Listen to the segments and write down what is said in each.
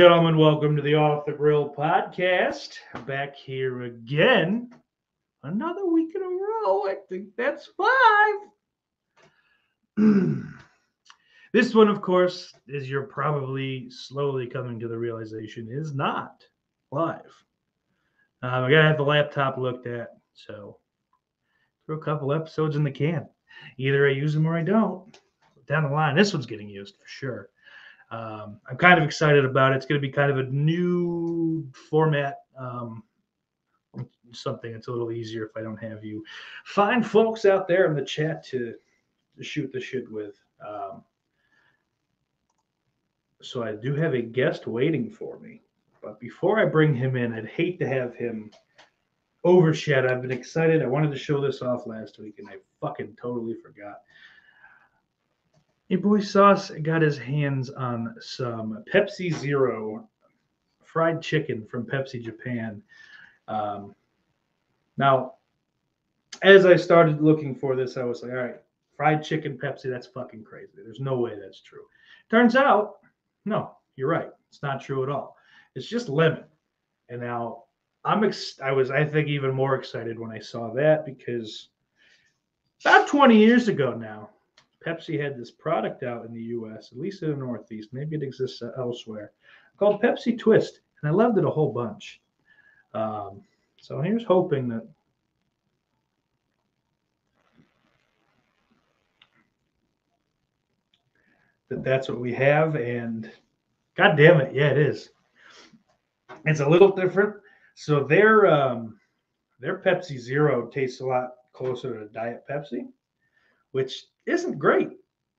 gentlemen, welcome to the Off the Grill podcast. Back here again. Another week in a row. I think that's five. this one, of course, as you're probably slowly coming to the realization, is not live. Um, I gotta have the laptop looked at, so throw a couple episodes in the can. Either I use them or I don't. Down the line, this one's getting used for sure. Um, I'm kind of excited about it. It's going to be kind of a new format, um, something that's a little easier if I don't have you find folks out there in the chat to, to shoot the shit with. Um, so I do have a guest waiting for me, but before I bring him in, I'd hate to have him overshadow. I've been excited. I wanted to show this off last week, and I fucking totally forgot. Your boy Sauce got his hands on some Pepsi Zero fried chicken from Pepsi Japan. Um, now, as I started looking for this, I was like, all right, fried chicken Pepsi, that's fucking crazy. There's no way that's true. Turns out, no, you're right. It's not true at all. It's just lemon. And now I'm ex- I was I think even more excited when I saw that because about 20 years ago now, Pepsi had this product out in the US, at least in the Northeast, maybe it exists elsewhere, called Pepsi Twist. And I loved it a whole bunch. Um, so here's hoping that that that's what we have. And God damn it, yeah, it is. It's a little different. So their um, their Pepsi Zero tastes a lot closer to Diet Pepsi, which isn't great,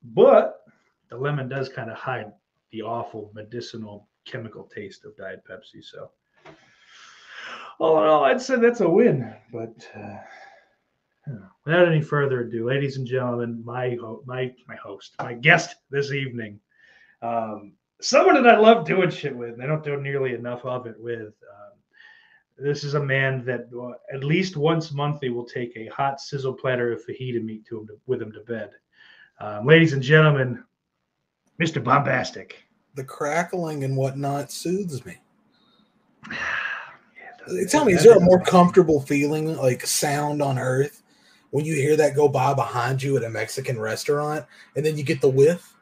but the lemon does kind of hide the awful medicinal chemical taste of Diet Pepsi. So, all in all, I'd say that's a win. But uh, without any further ado, ladies and gentlemen, my ho- my my host, my guest this evening, um, someone that I love doing shit with. And I don't do nearly enough of it with. Um, this is a man that uh, at least once monthly will take a hot sizzle platter of fajita meat to him to, with him to bed. Um, ladies and gentlemen, Mr. Bombastic. the crackling and whatnot soothes me. Yeah, Tell me, is there a more comfortable feeling, like sound on earth, when you hear that go by behind you at a Mexican restaurant, and then you get the whiff?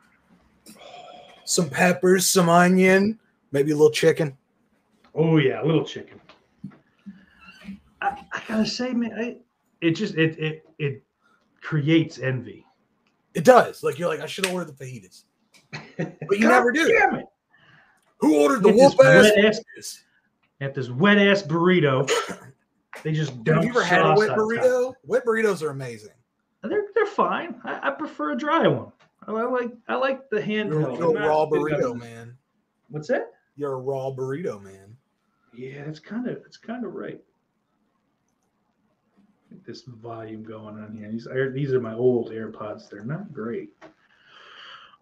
Some peppers, some onion, maybe a little chicken. Oh yeah, a little chicken. I, I gotta say, man, I, it just it it it creates envy. It does. Like you're like, I should have ordered the fajitas. But you never do. Damn it! Who ordered the whoop ass? ass- At this wet ass burrito, they just don't. Have you ever had a wet burrito? Wet burritos are amazing. They're they're fine. I, I prefer a dry one. I like I like the You're, handheld. you're a raw burrito man. What's that? You're a raw burrito man. Yeah, it's kind of it's kind of right. Get this volume going on here. These are these are my old AirPods. They're not great.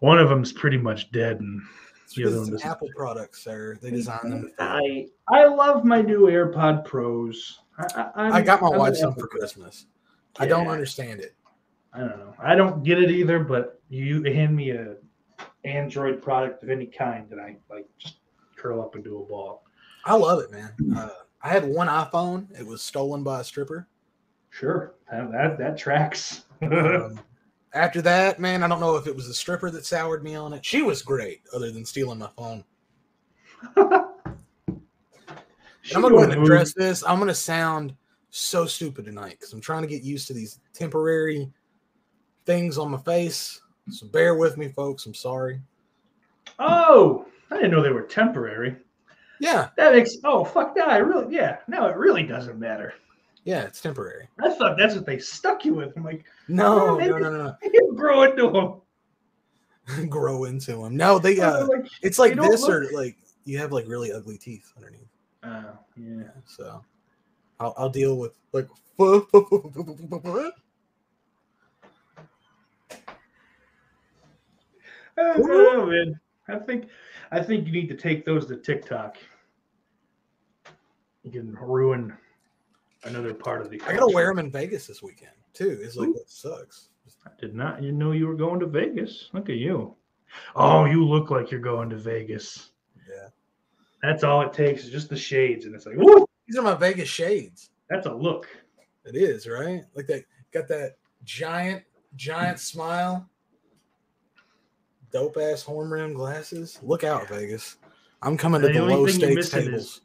One of them's pretty much dead, and the other one. Apple products, sir. They design them. I I love my new AirPod Pros. I, I, I'm- got my I'm wife some for. Christmas. I don't understand it. I don't know. I don't get it either, but you hand me a Android product of any kind, and I like just curl up into a ball. I love it, man. Uh, I had one iPhone. It was stolen by a stripper. Sure, that that, tracks. Um, after that, man, I don't know if it was the stripper that soured me on it. She was great, other than stealing my phone. I'm gonna go ahead and address this. I'm gonna sound so stupid tonight because I'm trying to get used to these temporary things on my face. So bear with me, folks. I'm sorry. Oh, I didn't know they were temporary. Yeah, That makes oh fuck that. I really yeah. Now it really doesn't matter. Yeah, it's temporary. I thought that's what they stuck you with. I'm like, No, Yeah, no, no, no, you grow into them. no. Grow into them. No, they. Uh, like, it's like this, look- or like you have like really ugly teeth underneath. uh, yeah. So I'll, I'll deal with like. Oh, man. I think I think you need to take those to TikTok. You can ruin another part of the. I gotta wear them in Vegas this weekend too. It's like what sucks. I did not you know you were going to Vegas. Look at you. Oh, you look like you're going to Vegas. Yeah, That's all it takes is just the shades, and it's like, woo, these are my Vegas shades. that's a look. It is right. Like that. Got that giant, giant smile. Dope ass horn rim glasses. Look out, Vegas. I'm coming to The the low stakes tables. is-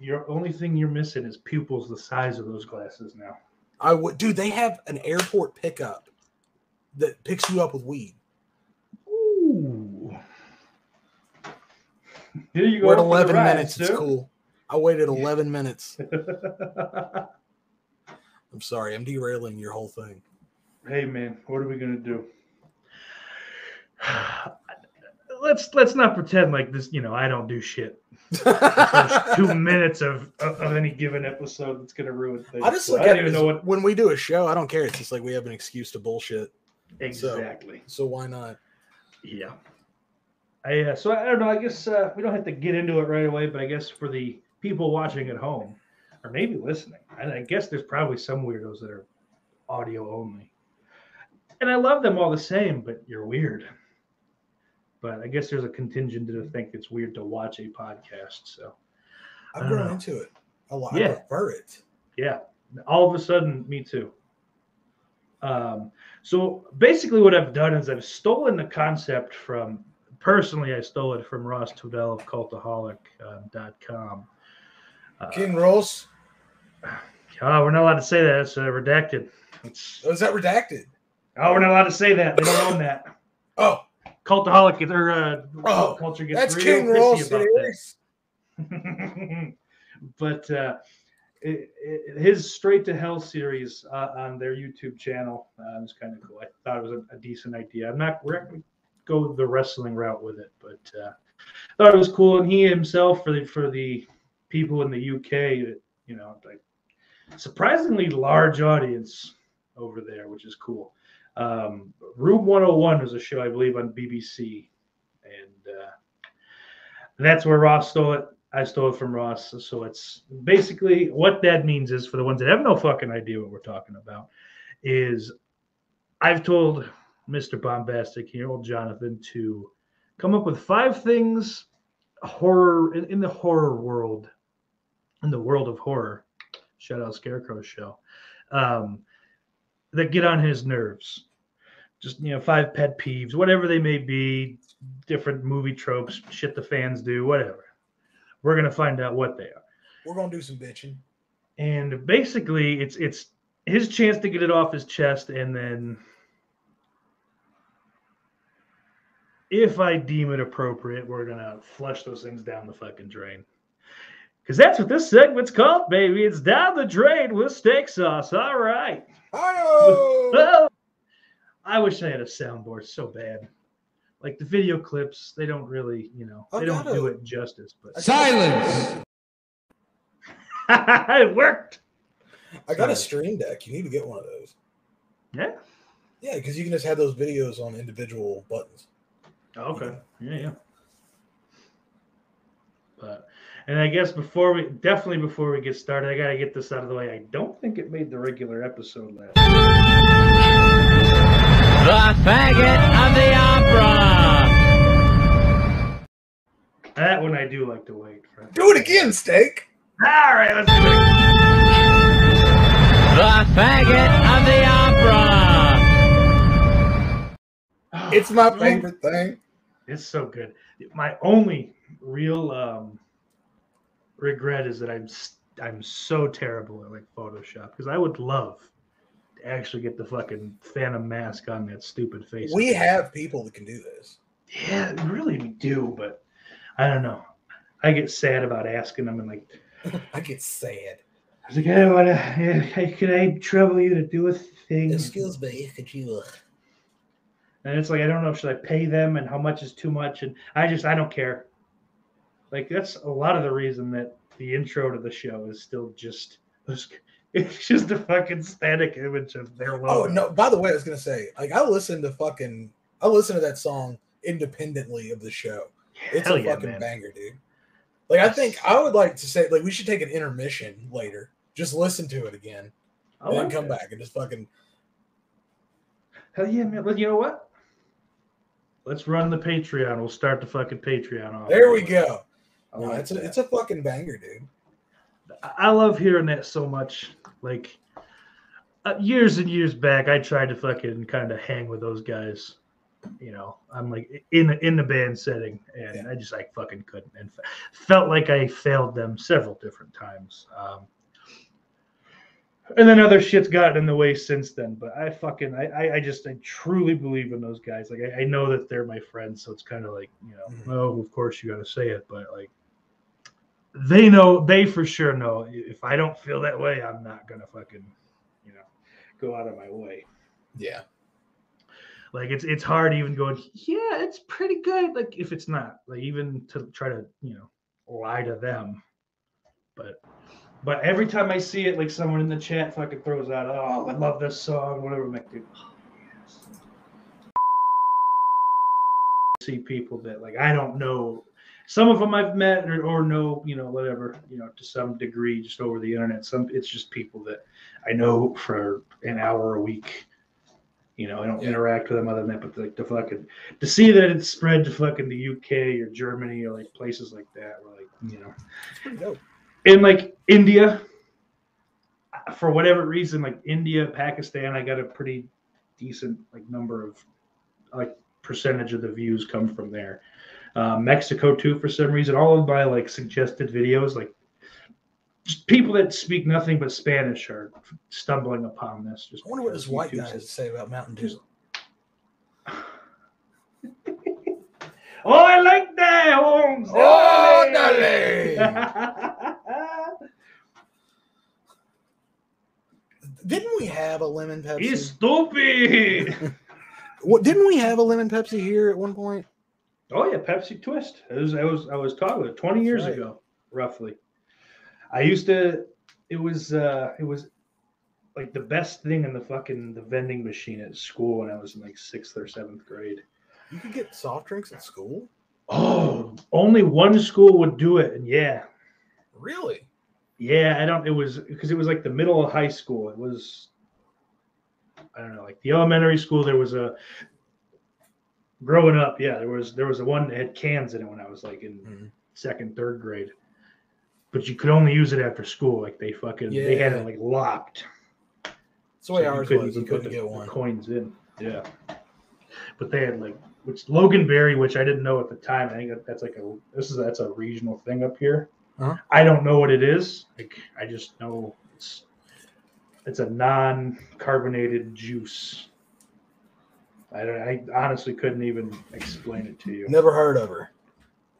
Your only thing you're missing is pupils the size of those glasses now. I would, dude. They have an airport pickup that picks you up with weed. Ooh. Here you go. We're at 11 ride, minutes. It's cool. I waited 11 minutes. I'm sorry. I'm derailing your whole thing. hey man, what are we gonna do? let's let's not pretend like this. You know, I don't do shit. Two minutes of, of of any given episode that's gonna ruin things. I just So look I at it know what when we do a show. I don't care. It's just like we have an excuse to bullshit. exactly. So why not? Yeah. I, uh, so I don't know. I guess uh, we don't have to get into it right away, but I guess for the people watching at home, or maybe listening, I, I guess there's probably some weirdos that are audio only, and I love them all the same. But you're weird. But I guess there's a contingent that think it's weird to watch a podcast. So I've grown know. into it a lot. Yeah. I prefer it. yeah, all of a sudden, me too. Um, so basically, what I've done is I've stolen the concept from personally. I stole it from Ross Tudell of Cultaholic.com. Uh, King Ross. oh, we're not allowed to say that. It's uh, redacted. It's, Oh, is that redacted? oh, we're not allowed to say that. They don't own that. Oh, Cultaholic or uh, Oh, culture gets that's real King pissy Ross. about It but uh, it, it, his straight to hell series uh, on their YouTube channel uh, was kind of cool. I thought it was a, a decent idea. I'm not we're not gonna go the wrestling route with it, but uh, thought it was cool. And he himself for the for the people in the UK, you know, like surprisingly large audience over there, which is cool. Um, Room 101 is a show I believe on BBC, and uh, that's where Ross stole it. I stole it from Ross. So it's basically what that means is for the ones that have no fucking idea what we're talking about, is I've told Mr. Bombastic here, old Jonathan, to come up with five things horror in, in the horror world, in the world of horror. Shout out Scarecrow show. Um, that get on his nerves. Just you know, five pet peeves, whatever they may be, different movie tropes, shit the fans do, whatever. We're gonna find out what they are. We're gonna do some bitching. And basically, it's it's his chance to get it off his chest, and then if I deem it appropriate, we're gonna flush those things down the fucking drain. Because that's what this segment's called, baby. It's down the drain with steak sauce. All right. Hi-yo! Oh, I wish I had a soundboard so bad. Like the video clips, they don't really, you know, I they don't do it. it justice. But Silence. it worked. I got a stream deck. You need to get one of those. Yeah. Yeah, because you can just have those videos on individual buttons. Oh, okay. Yeah, yeah. But and I guess before we definitely before we get started, I gotta get this out of the way. I don't think it made the regular episode last. The faggot of the opera. That one I do like to wait for. Do it again, Steak. All right, let's do it. The faggot of the opera. It's my favorite thing. It's so good. My only real um regret is that I'm I'm so terrible at like Photoshop because I would love to actually get the fucking Phantom mask on that stupid face. We have people that can do this. Yeah, really we do, but I don't know. I get sad about asking them and like I get sad. I was like, I don't want to. Hey, can I trouble you to do a thing? Excuse me, could you? Uh... And it's like I don't know. Should I pay them and how much is too much? And I just I don't care. Like that's a lot of the reason that the intro to the show is still just it's just a fucking static image of their oh, logo. Oh no! By the way, I was gonna say, like, I listen to fucking, I listen to that song independently of the show. It's Hell a yeah, fucking man. banger, dude. Like, I think I would like to say, like, we should take an intermission later. Just listen to it again, I and then like come that. back and just fucking. Hell yeah, man. But you know what? Let's run the Patreon. We'll start the fucking Patreon off. There we go. I No, it's a, that. it's a fucking banger, dude. I- I love hearing that so much. Like uh, years and years back, I tried to fucking kind of hang with those guys. You know, I'm like in the in the band setting, and Yeah. I just like fucking couldn't, and fe- felt like I failed them several different times. Um, and then other shit's gotten in the way since then. But I fucking I I, I just I truly believe in those guys. Like I, I know that they're my friends, so it's kind of like you know, Mhm. oh, of course you got to say it, but like they know they for sure know if I don't feel that way, I'm not gonna fucking, you know, go out of my way. Yeah. Like it's it's hard even going, yeah, it's pretty good. Like if it's not, like even to try to, you know, lie to them. But but every time I see it, like someone in the chat fucking throws out, oh, I love this song, whatever. I'm like, dude, oh, yes. See people that like I don't know. Some of them I've met or, or know, you know, whatever, you know, to some degree, just over the internet. Some it's just people that I know for an hour a week. You know, I don't Yeah. interact with them other than that, but like the fucking to see that it's spread to fucking the UK or Germany or like places like that, where like you know, It's pretty dope. in like India, for whatever reason, like India, Pakistan, I got a pretty decent like number of like percentage of the views come from there. Uh, Mexico too, for some reason, all of my like suggested videos, like just people that speak nothing but Spanish are stumbling upon this. Just I wonder what this white YouTube guy has to say about Mountain Dew. Oh, I like that, Holmes. Oh, Didn't we have a lemon Pepsi? He's stupid. What didn't we have a lemon Pepsi here at one point? Oh yeah, Pepsi Twist. It was I was I was talking about it 20 years right. ago, roughly. I used to it was uh it was like the best thing in the fucking the vending machine at school when I was in like sixth or seventh grade. You could get soft drinks at school. Oh, only one school would do it, and yeah, Really? yeah. I don't. It was because it was like the middle of high school. It was I don't know, like the elementary school. There was a growing up. Yeah, there was there was a one that had cans in it when I was like in Mhm. second, third grade. But you could only use it after school. Like they fucking they had Yeah. it like locked. That's the way ours couldn't was. You put couldn't the- get one. coins in. Yeah. But they had like which Loganberry, which I didn't know at the time. I think that, that's like a this is that's a regional thing up here. Uh-huh. I don't know what it is. Like I just know it's it's a non-carbonated juice. I don't. I honestly couldn't even explain it to you. Never heard of her.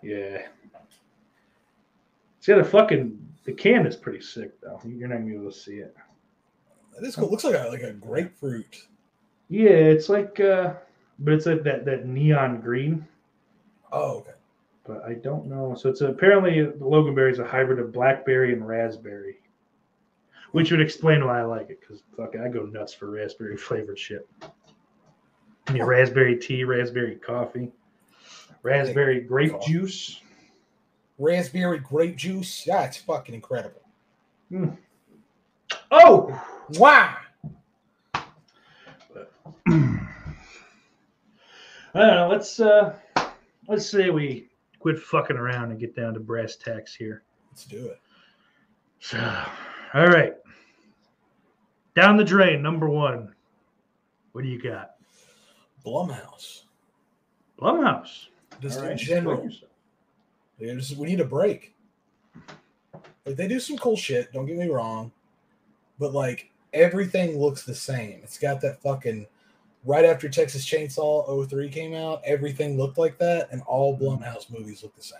Yeah. Got a fucking the can is pretty sick though. You're not gonna be able to see it. That is cool. Looks like a like a grapefruit. Yeah, it's like uh but it's like that that neon green. Oh, okay. But I don't know. So it's apparently the Loganberry is a hybrid of blackberry and raspberry. Which would explain why I like it, because fuck I go nuts for raspberry flavored shit. I mean, raspberry tea, raspberry coffee, raspberry grape Coffee. juice. Raspberry grape juice. Yeah, it's fucking incredible. Oh, Wow. I don't know. Let's uh let's say we quit fucking around and get down to brass tacks here. Let's do it. So, all right. Down the drain, number one. What do you got? Blumhouse. Blumhouse. Just All in right, general. explain yourself. Yeah, just- we need a break. Like they do some cool shit. Don't get me wrong, but like everything looks the same. It's got that fucking right after Texas Chainsaw 03 came out, everything looked like that, and all Blumhouse movies look the same.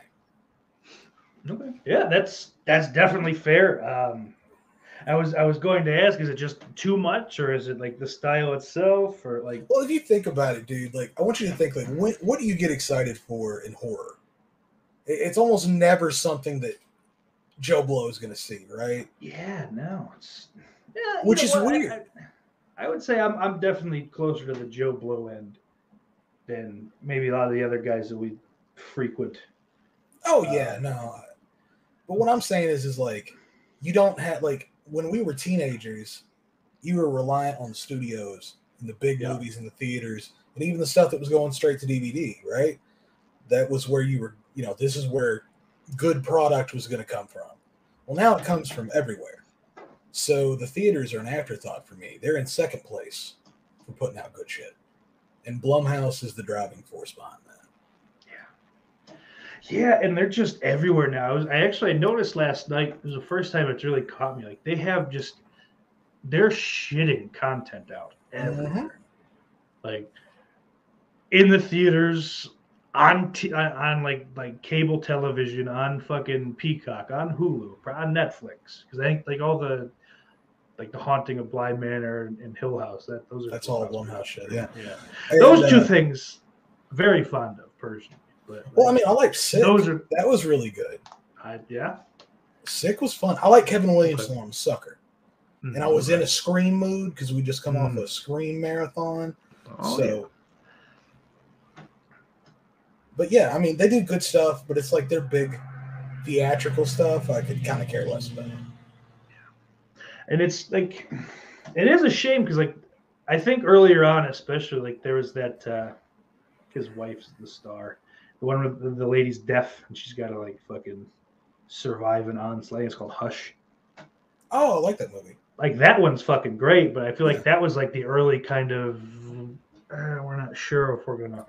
Okay. Yeah, that's that's definitely fair. Um, I was I was going to ask, is it just too much, or is it like the style itself, or like Well, if you think about it, dude, like I want you to think like when, what do you get excited for in horror? It's almost never something that Joe Blow is going to see, right? yeah, no, it's yeah, Which is what, weird. I, I would say I'm I'm definitely closer to the Joe Blow end than maybe a lot of the other guys that we frequent. Oh Uh, yeah, no. But what I'm saying is, is like you don't have like when we were teenagers, you were reliant on the studios and the big Yeah. movies in the theaters, and even the stuff that was going straight to DVD, right? That was where you were. You know, this is where good product was going to come from. Well, now it comes from everywhere. So the theaters are an afterthought for me. They're in second place for putting out good shit, and Blumhouse is the driving force behind that. Yeah, and they're just everywhere now. I, was, I actually noticed last night. It was the first time it's really caught me. Like they have just they're shitting content out everywhere. Like in the theaters, on t- on, like like cable television, on fucking Peacock, on Hulu, on Netflix. Because I think like all the like the Haunting of Bly Manor and, and Hill House. That those are That's all Blumhouse shit. Yeah. Yeah, And, those two uh, things, very fond of personally. But Well, I mean, I like Sick. those are that was really good. I, yeah. Sick was fun. I like Kevin Williams Okay. Sucker, Mm-hmm. and I was in a Scream mood because we just come off Mm. a Scream marathon. Oh, so, but yeah, I mean, they do good stuff, but it's like their big theatrical stuff. I could kind of care less about. and it's like it is a shame because like i think earlier on especially like there was that uh his wife's the star the one with the, the lady's deaf and she's got to like fucking survive an onslaught it's called hush Oh, I like that movie. like that one's fucking great but i feel like that was like the early kind of uh, we're not sure if we're gonna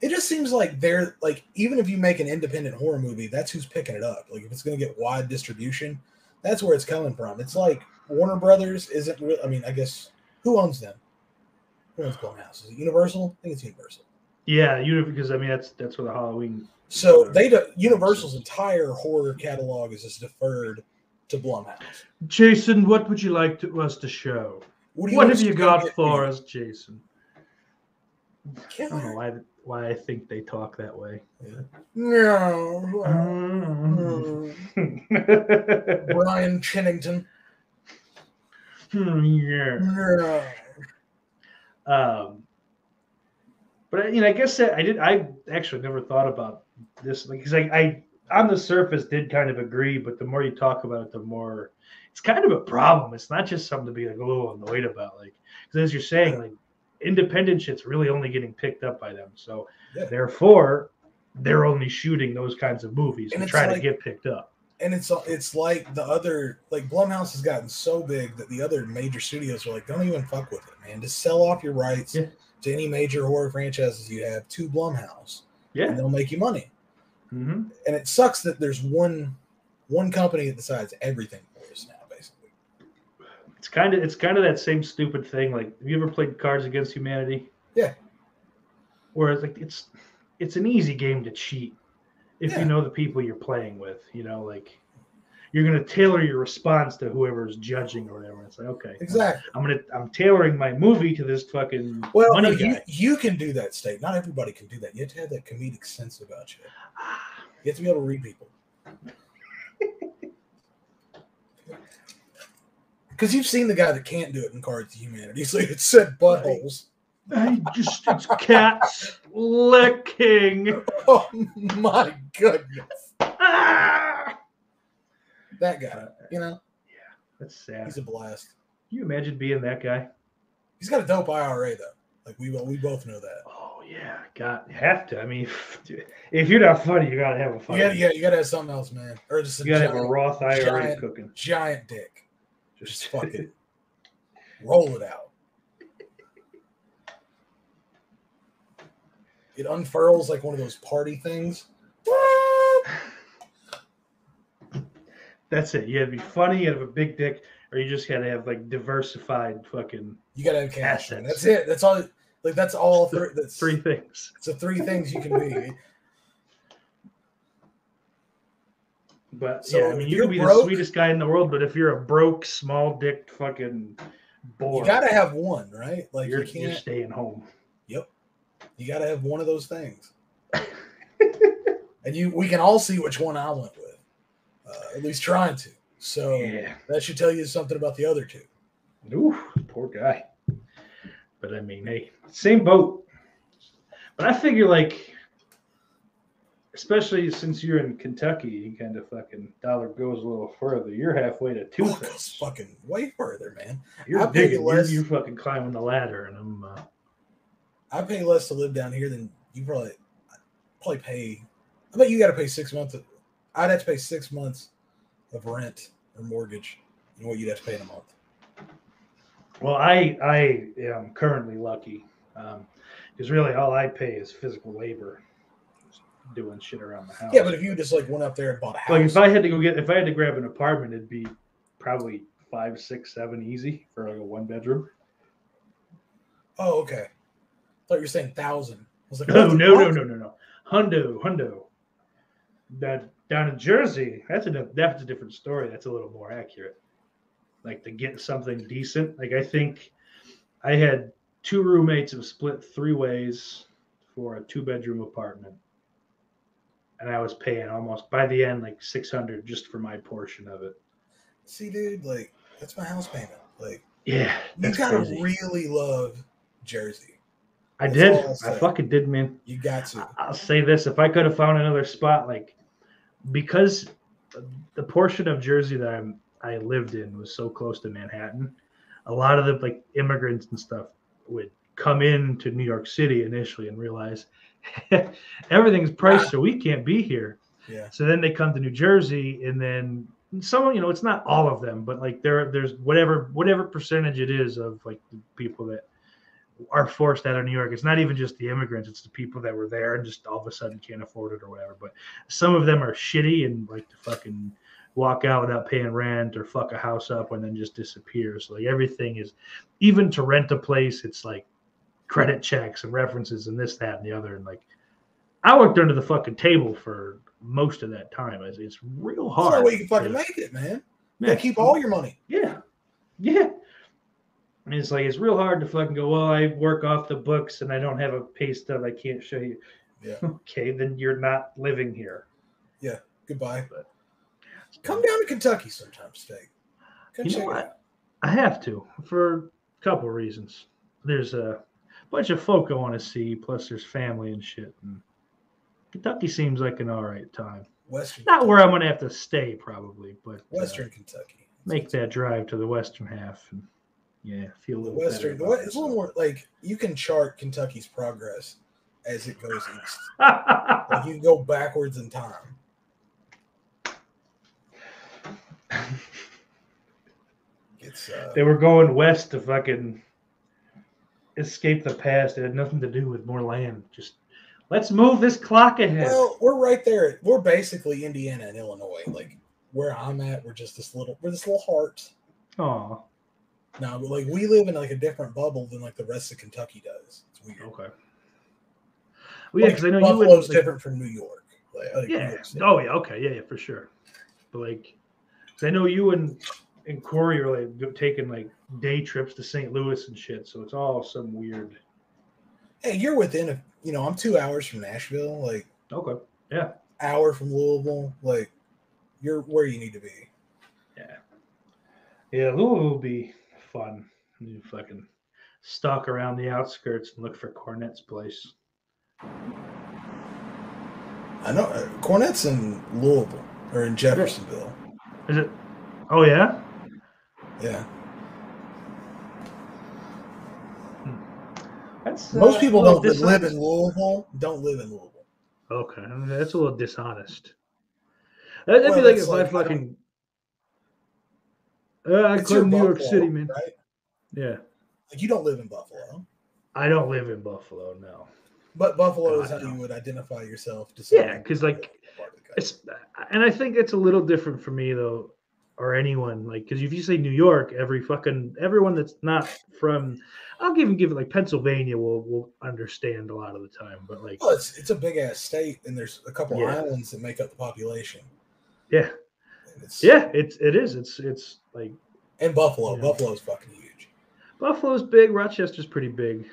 It just seems like they're like even if you make an independent horror movie, that's who's picking it up. Like if it's going to get wide distribution, that's where it's coming from. It's like Warner Brothers isn't. Re- I mean, I guess who owns them? Who owns Blumhouse? Is it Universal? I think it's Universal. Yeah you because i mean that's that's where the halloween So they do, Universal's entire horror catalog is just deferred to Blumhouse. jason what would you like to, us to show What, what have you got for me? us jason I don't know why why I think they talk that way. No. Hmm. Brian Chennington. yeah. No. Um, but you know, I guess that I did. I actually never thought about this because I, I, on the surface, did kind of agree. But the more you talk about it, the more it's kind of a problem. It's not just something to be like a little annoyed about. Like, because as you're saying, like independent shit's really only getting picked up by them. So Yeah. therefore, they're only shooting those kinds of movies And to it's try to get picked up. and it's it's like the other like Blumhouse has gotten so big that the other major studios are like, don't even fuck with it, man. Just sell off your rights Yeah. To any major horror franchises you have to Blumhouse, Yeah, and they'll make you money. hmm And it sucks that there's one one company that decides everything for us now, basically. It's kind of it's kind of that same stupid thing. Like, have you ever played Cards Against Humanity? Yeah. Whereas, like, it's it's an easy game to cheat if Yeah. you know the people you're playing with. You know, like you're gonna tailor your response to whoever's judging or whatever. It's like, okay, Exactly. I'm gonna I'm tailoring my movie to this fucking Well, money no, you you can do that, state. Not everybody can do that. You have to have that comedic sense about you. You have to be able to read people. Because you've seen the guy that can't do it in Cards of Humanity. So it said buttholes. I just it's cats licking. Oh my goodness. That guy, you know, yeah, That's sad. he's a blast. Can you imagine being that guy? He's got a dope IRA though. Like we we both know that. Oh yeah, got have to. I mean, if you're not funny, you gotta have a funny. yeah, you gotta have something else, man. Or just a You gotta have a Roth IRA giant- cooking. giant dick. Just Just fucking roll it out. It unfurls like one of those party things. That's it. You gotta be funny, you gotta have a big dick, or you just gotta have like diversified fucking You gotta have cash. Assets. That's it. That's all. Like that's all. Three, that's three things. It's the three things you can be. But So, yeah, I mean, you can be broke- the sweetest guy in the world, but if you're a broke, small dick fucking boy, You gotta have one, right? Like you're, you you're can't. staying home. Yep. You gotta have one of those things. and you, we can all see which one I went with. Uh, at least trying to. So Yeah. that should tell you something about the other two. Ooh, poor guy. But I mean, hey, same boat. But I figure like, especially since you're in Kentucky, you kind of fucking dollar goes a little further. You're halfway to two Oh, fucking way further, man. You're I digging. Less- you're fucking climbing the ladder, and I'm. Uh, I pay less to live down here than you probably probably pay. I bet you got to pay six months. I'd have to pay six months of rent or mortgage. Know what you'd have to pay in a month. Well, I I am currently lucky um, because really all I pay is physical labor, doing shit around the house. Yeah, but if you just like went up there and bought a house, like if I had to go get if I had to grab an apartment, it'd be probably five, six, seven easy for like a one bedroom. oh okay, I thought you were saying thousand. I was like, No, no, no, no, no, no. Hundo, hundo. That down in Jersey, that's a that's a different story. That's a little more accurate. Like to get something decent. Like I think I had two roommates who split three ways for a two bedroom apartment, and I was paying almost by the end like six hundred just for my portion of it. See, dude, like that's my house payment. Like Yeah, you gotta crazy. really love Jersey. I that's did. I fucking did, man. You got to. I'll say this: if I could have found another spot, like because the portion of Jersey that I'm I lived in was so close to Manhattan, a lot of the like immigrants and stuff would come in to New York City initially and realize everything's priced, so we can't be here. Yeah. So then they come to New Jersey, and then some, you know, it's not all of them, but like there, there's whatever whatever percentage it is of like the people that are forced out of New York. It's not even just the immigrants; it's the people that were there and just all of a sudden can't afford it or whatever. But some of them are shitty and like to fucking walk out without paying rent or fuck a house up and then just disappears. Like everything is, even to rent a place, it's like credit checks and references and this, that, and the other. And like, I worked under the fucking table for most of that time. It's, it's real That's the hard. way you can fucking make it, man. Yeah. Yeah, keep all your money. Yeah. Yeah. And it's like it's real hard to fucking go, well, I work off the books and I don't have a pay stub I can't show you. Yeah. Okay, then you're not living here. Yeah. Goodbye. But- Come down to Kentucky sometime, Steak. Come You know what? I have to for a couple of reasons. There's a bunch of folk I want to see, plus there's family and shit. And Kentucky seems like an all right time. Western. Not Kentucky. where I'm gonna have to stay probably, but uh, Western Kentucky. make that drive to the western half and yeah, feel a little Western. better. It's a little more like you can chart Kentucky's progress as it goes east. Like you can go backwards in time. It's uh, they were going west to fucking escape the past. It had nothing to do with more land. Just let's move this clock ahead. well, we're right there. We're basically Indiana and Illinois. Like where I'm at, we're just this little. We're this little heart. Oh, Now, like we live in like a different bubble than like the rest of Kentucky does. It's weird. okay. Well, yeah, Like, I know Buffalo's you wouldn't. like- different from New York. Like, like New yeah. York Oh yeah. Okay. Yeah. Yeah. For sure. But like, 'cause I know you and and Corey are like taking like day trips to St. Louis and shit. So it's all some weird. Hey, you're within a. You know, I'm two hours from Nashville. Like Okay. Yeah. hour from Louisville. Like you're where you need to be. Yeah. Yeah. Louisville will be fun. You fucking stalk around the outskirts and look for Cornette's place. I know uh, Cornette's in Louisville or in Jeffersonville. Is it? Oh yeah. Yeah. That's Most uh, people don't that live in. Louisville. Don't live in Louisville. Okay, I mean, that's a little dishonest. That- That'd Well, be like if like, I fucking. Uh, I It's your claim New York City, man. Right? Yeah, Like you don't live in Buffalo, I don't live in Buffalo, no. but Buffalo is how no. you would identify yourself. To Yeah, someone 'cause, who like, lives in part of the country. It's and I think it's a little different for me though. or anyone like because if you say New York, every fucking everyone that's not from, I'll even give it like Pennsylvania will will understand a lot of the time, but like Well, it's it's a big ass state, and there's a couple Yeah. islands that make up the population. yeah, it's, yeah, it's it is it's it's like and Buffalo. Yeah. Buffalo's fucking huge. Buffalo's big, Rochester's pretty big.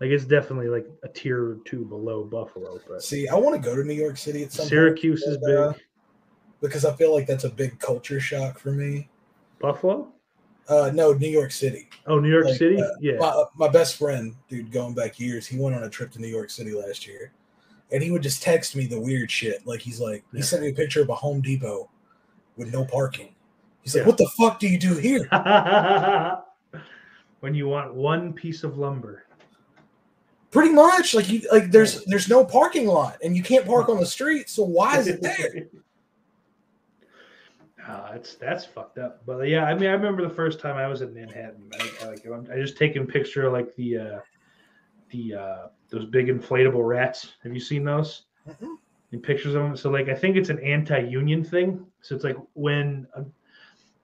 Like it's definitely like a tier or two below Buffalo, but See, I want to go to New York City at some point Syracuse is but, uh, big. because I feel like that's a big culture shock for me. Buffalo? Uh, no, New York City. Oh, New York Like, City? uh, yeah. My, uh, my best friend, dude, going back years, he went on a trip to New York City last year, and he would just text me the weird shit. Like he's like, he sent me a picture of a Home Depot with no parking. He's like, "What the fuck do you do here?" when you want one piece of lumber. Pretty much, like you like there's there's no parking lot, and you can't park on the street. So why is it there? Ah, that's that's fucked up. But yeah, I mean, I remember the first time I was in Manhattan. I, I like I just taking picture of like the uh the uh those big inflatable rats. Have you seen those? Mhm. In pictures of them. So like I think it's an anti-union thing. So it's like when a,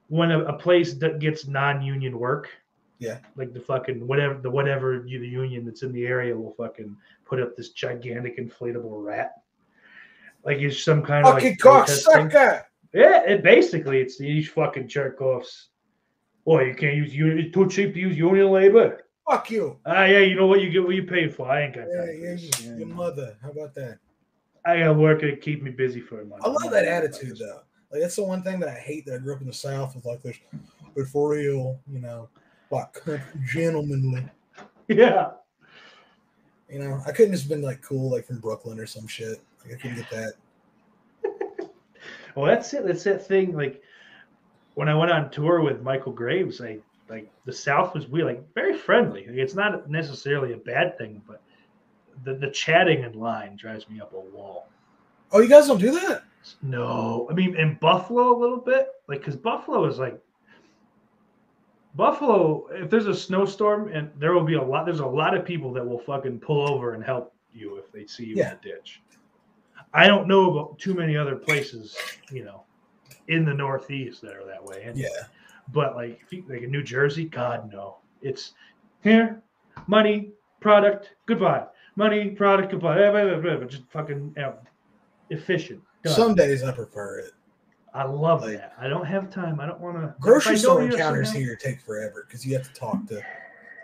when a, a place that gets non-union work. Yeah. Like the fucking whatever the whatever you, the union that's in the area will fucking put up this gigantic inflatable rat. Like it's some kind of Fucking like protest thing. cocksucker! Yeah, it basically it's these fucking jerk offs. Boy, you can't use union. It's too cheap to use union labor. Fuck you! Ah, yeah, you know what? You get what you pay for. I ain't got Yeah, yeah. Yeah. your mother. How about that? I got work to keep me busy for a month. I love that attitude though. Like that's the one thing that I hate that I grew up in the South with like this, but for real, you know, like gentlemanly. Yeah, You know, I couldn't just been like cool, like from Brooklyn or some shit. Like I couldn't get that. well, that's it. That's that thing. Like when I went on tour with Michael Graves, I like the South was we like very friendly. Like, it's not necessarily a bad thing, but the the chatting in line drives me up a wall. Oh, you guys don't do that? No, I mean in Buffalo a little bit, like because Buffalo is like Buffalo. If there's a snowstorm and there will be a lot, there's a lot of people that will fucking pull over and help you if they see you Yeah. in the ditch. I don't know about too many other places, you know, in the Northeast that are that way. And, Yeah. But like, you, like in New Jersey, God no, it's here, money, product, goodbye, money, product, goodbye, just fucking you know, efficient. Done. Some days I prefer it. I love Like- that. I don't have time. I don't want to. Grocery store encounters here take forever because you have to talk to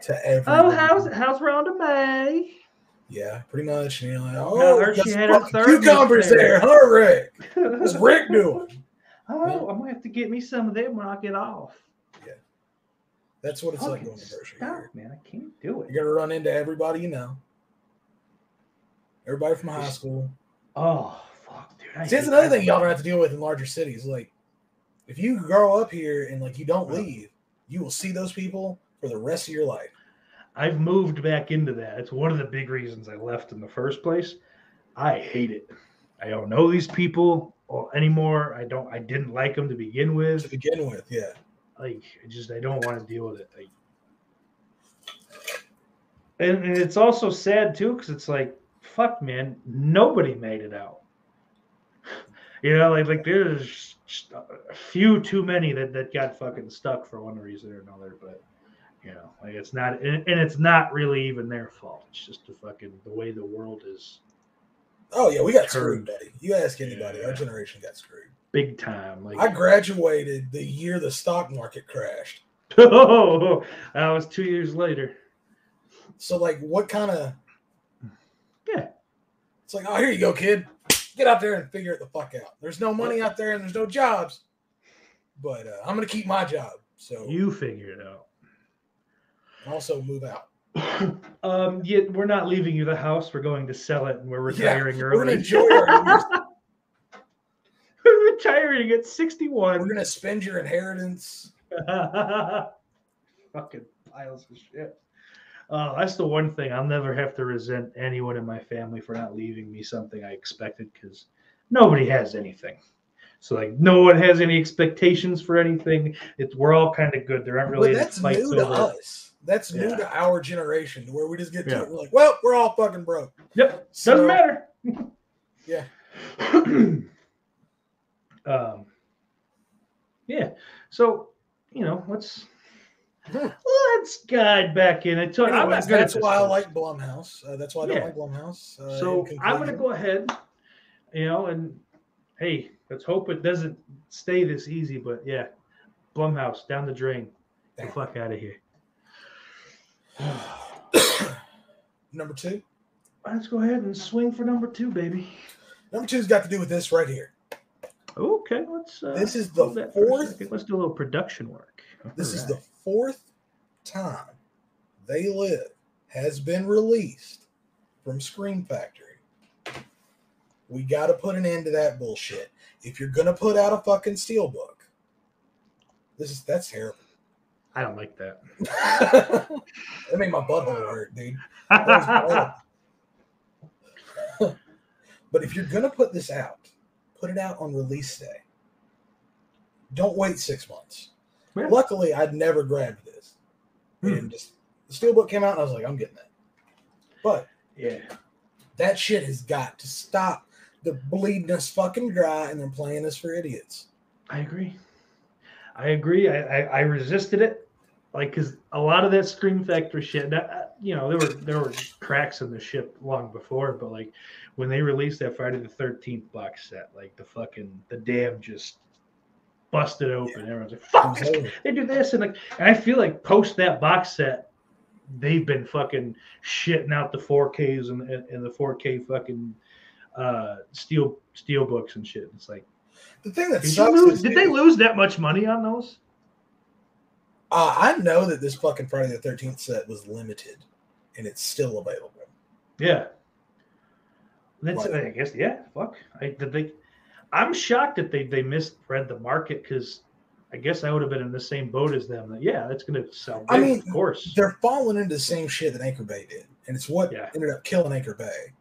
to everyone. Oh, how's how's Rhonda May? Yeah, pretty much. And you're like, I oh, heard got she had her third cucumbers mixtape." there, huh, Rick? What's Rick doing? Oh, I'm gonna have to get me some of them when I get off. Yeah, that's what it's like going to grocery stop, man. I can't do it. You're gonna run into everybody you know. Everybody from high school. Oh, fuck, dude. I See, that's another that. thing y'all don't have to deal with in larger cities. Like, if you grow up here and like you don't leave, you will see those people for the rest of your life. I've moved back into that. It's one of the big reasons I left in the first place. I hate it. I don't know these people or anymore. I don't. I didn't like them to begin with. To begin with, yeah. like I just I don't want to deal with it. Like, and, and it's also sad too because it's like fuck, man, nobody made it out. You know, like like there's a few too many that that got fucking stuck for one reason or another. But you know, like it's not, and, and it's not really even their fault. It's just the fucking the way the world is Oh yeah, we got Turned. screwed, buddy. You ask anybody, our generation got screwed. big time. Like I graduated the year the stock market crashed. oh, that was two years later. So like, what kind of? Yeah. It's like, oh, here you go, kid. Get out there and figure it the fuck out. There's no money out there and there's no jobs, but uh, I'm gonna keep my job. So You figure it out. also move out. um, yet we're not leaving you the house. We're going to sell it, and we're Yeah, retiring We're gonna early. enjoy our we're retiring at sixty-one. We're gonna spend your inheritance. Fucking piles of shit. Uh, that's the one thing I'll never have to resent anyone in my family for not leaving me something I expected because nobody has anything. So like no one has any expectations for anything. It's we're all kind of good. There aren't really but that's fights new to over. us. That's new to our generation, where we just get to Yeah. it. We're like, well, we're all fucking broke. Yep, So- doesn't matter. Yeah. um, Yeah. So, you know, let's let's guide back in. It. I'm Anyways, not good at that's why I like Blumhouse. Uh, that's why I don't yeah. like Blumhouse. Uh, so I'm gonna go ahead, you know, and hey, let's hope it doesn't stay this easy. But yeah, Blumhouse down the drain. Get the fuck out of here. Number two. Let's go ahead and swing for number two, baby. Number two's got to do with this right here. Okay, let's. Uh, This is the fourth- Let's do a little production work. This is the right. Fourth time They Live has been released from Scream Factory. We got to put an end to that bullshit. If you're gonna put out a fucking steelbook, this is that's terrible. I don't like that. that made my butthole hurt, dude. That was bad. but if you're gonna put this out, put it out on release day. Don't wait six months. Yeah. Luckily, I'd never grabbed this. Hmm. And just the steelbook came out, and I was like, I'm getting that. But yeah. that shit has got to stop. They're bleeding us fucking dry, and they're playing us for idiots. I agree. I agree. I, I, I resisted it, like because a lot of that Scream Factory shit. That, uh, you know, there were there were cracks in the ship long before, but like when they released that Friday the Thirteenth box set, like the fucking the dam just busted open. Everyone's like, "Fuck!" They do this, and like, and I feel like post that box set, they've been fucking shitting out the 4Ks and and, and the 4K fucking uh steel steel books and shit. It's like. The thing that Did, sucks lose, is did they lose that much money on those? Uh, I know that this fucking Friday the Thirteenth set was limited, and it's still available. Yeah. That's Right. I guess yeah. Fuck. I did they. I'm shocked that they they misread the market because I guess I would have been in the same boat as them. Yeah, that's gonna sell. I mean, of course. They're falling into the same shit that Anchor Bay did, and it's what Yeah. ended up killing Anchor Bay.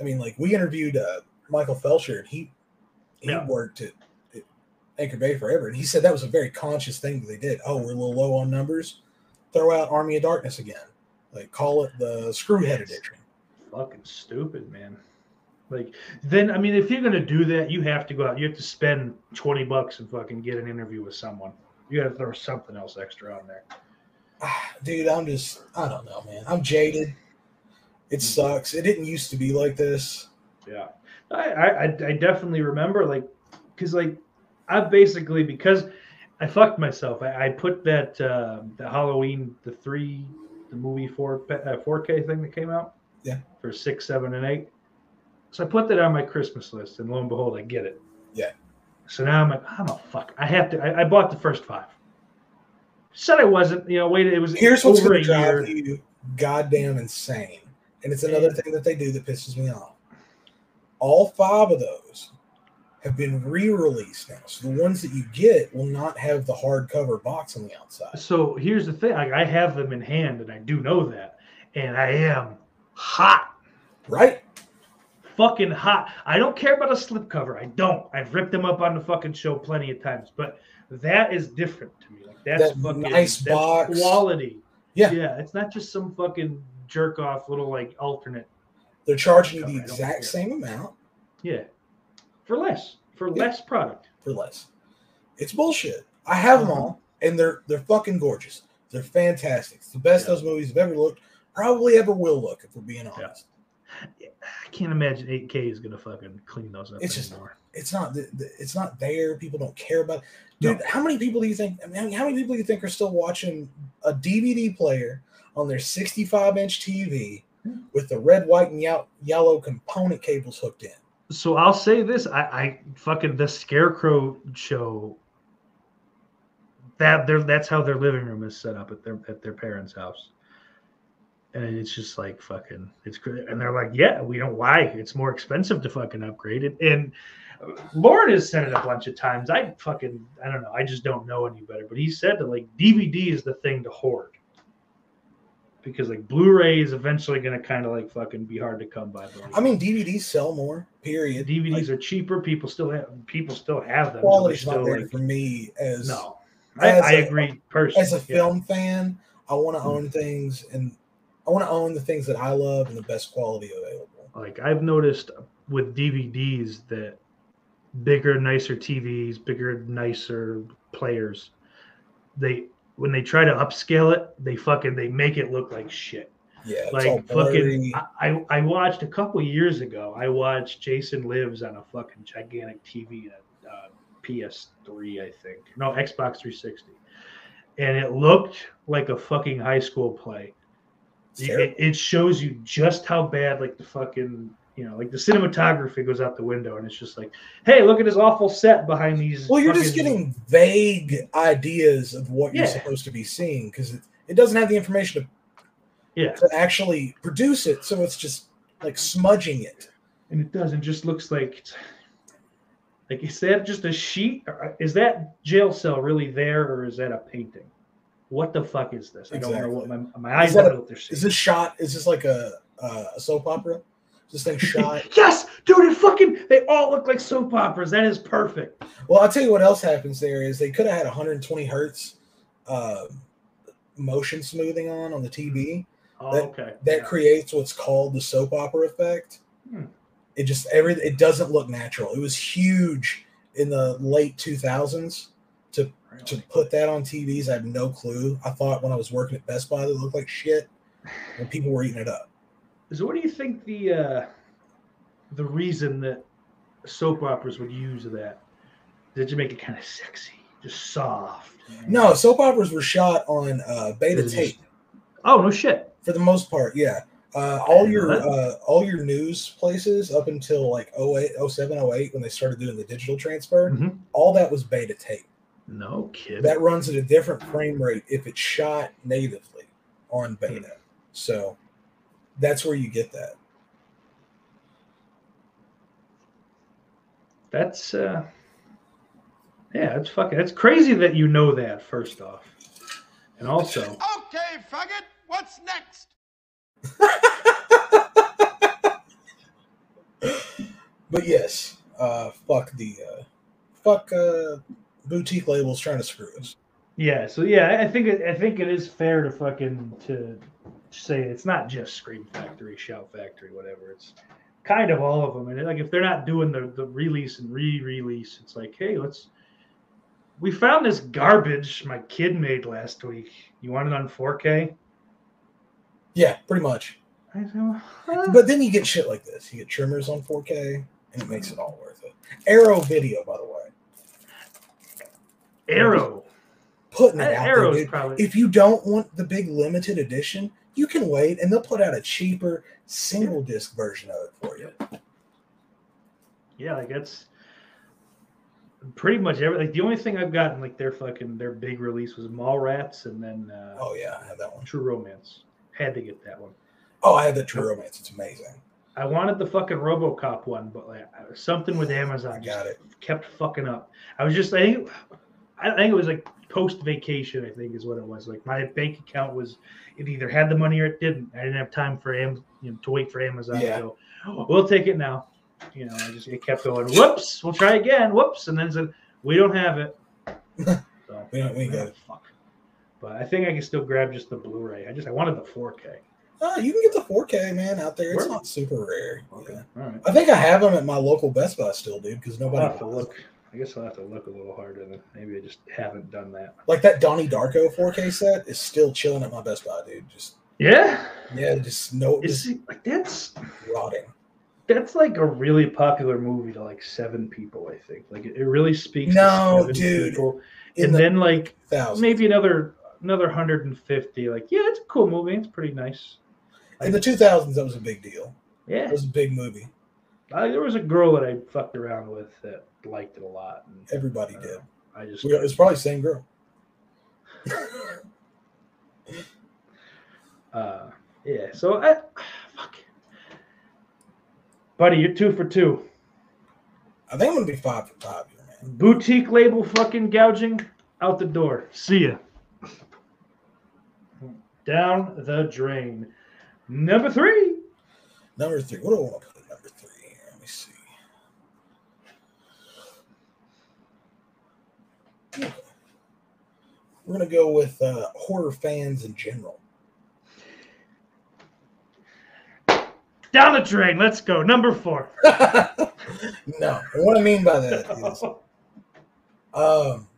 I mean, like we interviewed uh, Michael Felsher, and he he Yeah. worked at, at Anchor Bay forever, and he said that was a very conscious thing that they did. Oh, we're a little low on numbers. Throw out Army of Darkness again. Like call it the Screwhead edition. Fucking stupid, man. Like then, I mean, if you're gonna do that, you have to go out. You have to spend twenty bucks and fucking get an interview with someone. You got to throw something else extra on there. Dude, I'm just I don't know, man. I'm jaded. It sucks. It didn't used to be like this. Yeah, I I, I definitely remember like because like I basically because I fucked myself. I, I put that uh, the Halloween the three the movie four uh, four K thing that came out. Yeah. For six, seven, and eight. So I put that on my Christmas list, and lo and behold, I get it. Yeah. So now I'm like, oh, I'm a fuck. I have to. I, I bought the first five. Said I wasn't. You know, waited. It was Here's what's going to year. drive you goddamn insane. And it's another thing that they do that pisses me off. All five of those have been re released now. So the ones that you get will not have the hardcover box on the outside. So here's the thing: like, I have them in hand, and I do know that, and I am hot, Right? Fucking hot. I don't care about a slipcover. I don't. I've ripped them up on the fucking show plenty of times, but that is different to me. Like that's That fucking nice that's box. quality. Yeah. yeah. It's not just some fucking jerk off little like alternate. They're charging you the exact same amount Yeah, for less, for Yeah. less product. for less. It's bullshit. I have them Uh-huh. all, and they're they're fucking gorgeous. They're fantastic. It's the best Yeah. those movies have ever looked, probably ever will look, if we're being honest. I can't imagine 8K is gonna fucking clean those up It's just- anymore. it's not th- th- it's not there. People don't care about. It. No. Dude, how many people do you think? I mean, how many people do you think are still watching a DVD player on their 65 inch TV with the red, white, and yellow, yellow component cables hooked in? So I'll say this: I, I fucking the Scarecrow show. That their that's how their living room is set up at their at their parents' house, and it's just like fucking it's great. And they're like, yeah, we don't why it's more expensive to fucking upgrade it. And Lauren has said it a bunch of times. I fucking I don't know. I just don't know any better. But he said that like DVD is the thing to hoard because like Blu-ray is eventually gonna kind of like fucking be hard to come by. But, I mean, DVDs sell more. Period. DVDs Like, are cheaper. People still have people still have them. so quality's not there like, for me as no. I, as I a- agree personally. as a yeah. film fan. I want to hmm. own things, and I want to own the things that I love and the best quality available. Like I've noticed with DVDs that bigger, nicer TVs, bigger, nicer players, they when they try to upscale it, they fucking they make it look like shit. Yeah, Like fucking. I, I I watched a couple years ago. I watched Jason Lives on a fucking gigantic TV, a uh, PS3, I think. No, Xbox 360, and it looked like a fucking high school play. It, it shows you just how bad, like the fucking, you know, like the cinematography goes out the window, and it's just like, hey, look at this awful set behind these. Well, you're just getting vague ideas of what you're supposed to be seeing because it, it doesn't have the information to, yeah, to actually produce it. So it's just like smudging it. and it doesn't just looks like like is that just a sheet or is that jail cell really there or is that a painting what the fuck is this i don't know what my, my eyes Is don't know what they're seeing Is this shot? Is this like a, uh, a soap opera? Is this thing shot? yes dude it fucking they all look like soap operas that is perfect well, I'll tell you what else happens there is they could have had 120 hertz uh, motion smoothing on on the TV. oh, That- okay that Yeah. creates what's called the soap opera effect. Hmm. It just every it doesn't look natural. It was huge in the late 2000s to Really? put that on TVs. I have no clue. I thought when I was working at Best Buy, they looked like shit, and people were eating it up. so what do you think the uh the reason that soap operas would use that did you make it kind of sexy just soft No, soap operas were shot on uh, beta Is it tape oh no shit for the most part. Yeah, uh, all your uh, all your news places up until like 08, 07, 08 when they started doing the digital transfer, Mhm. all that was beta tape. No kid that runs at a different frame rate if it's shot natively on beta. So that's where you get that. That's uh yeah, it's fucking it's crazy that you know that first off. And also Okay, faggot, what's next? But yes, uh, fuck the uh, fuck uh, boutique labels trying to screw us. yeah, so yeah, I think it, I think it is fair to fucking to say it's not just Scream Factory, Shout Factory, whatever. It's kind of all of them. And like if they're not doing the the release and re-release, it's like, hey, let's we found this garbage my kid made last week. You want it on 4K? Yeah, pretty much. Huh? But then you get shit like this. You get Tremors on 4K, and it makes it all worth it. Arrow Video, by the way, Arrow. putting it out there, dude. probably If you don't want the big limited edition, you can wait, and they'll put out a cheaper single disc version of it for you. Yeah, like that's pretty much every like the only thing I've gotten like their fucking their big release was Mallrats and then uh Oh yeah, I have that one. True Romance. Had to get that one. Oh, I have that True Romance. It's amazing. I wanted the fucking RoboCop one, but like something with Amazon I got it. kept fucking up. I was just I think I think it was like post vacation. I think is what it was. Like my bank account was it either had the money or it didn't. I didn't have time for Am you know, to wait for Amazon. Yeah. So we'll take it now. You know, I just it kept going. Whoops, we'll try again. Whoops, and then said we don't have it. So We don't. We ain't got it. fuck. But I think I can still grab just the Blu-ray. I just I wanted the 4K. Oh, uh, you can get the 4K man out there. It's Where? not super rare. Okay, Yeah. all right. I think I have them at my local Best Buy still, dude. Because I'll nobody have to look. I guess I'll have to look a little harder. Than, maybe I just haven't done that. like that Donnie Darko 4K set is still chilling at my Best Buy, dude. Just Yeah, yeah, just no, is just it, like that's rotting. that's like a really popular movie to like seven people. I think like it, it really speaks. No, to seven dude. People. And the then like thousand. maybe another another hundred and fifty. Like yeah, it's a cool movie. It's pretty nice. in the 2000s, that was a big deal. Yeah, It was a big movie. I, there was a girl that I fucked around with that liked it a lot. And, Everybody uh, did. I just We- It's probably the same girl. uh yeah. So I fuck. Buddy, you're two for two. I think I'm gonna be five for five here, man. Boutique label fucking gouging out the door. See ya. Down the drain. Number three. Number three. What do I want to at number three here? Let me see. We're gonna go with uh, horror fans in general. Down the drain. Let's go. Number four. no, what I mean by that is, um,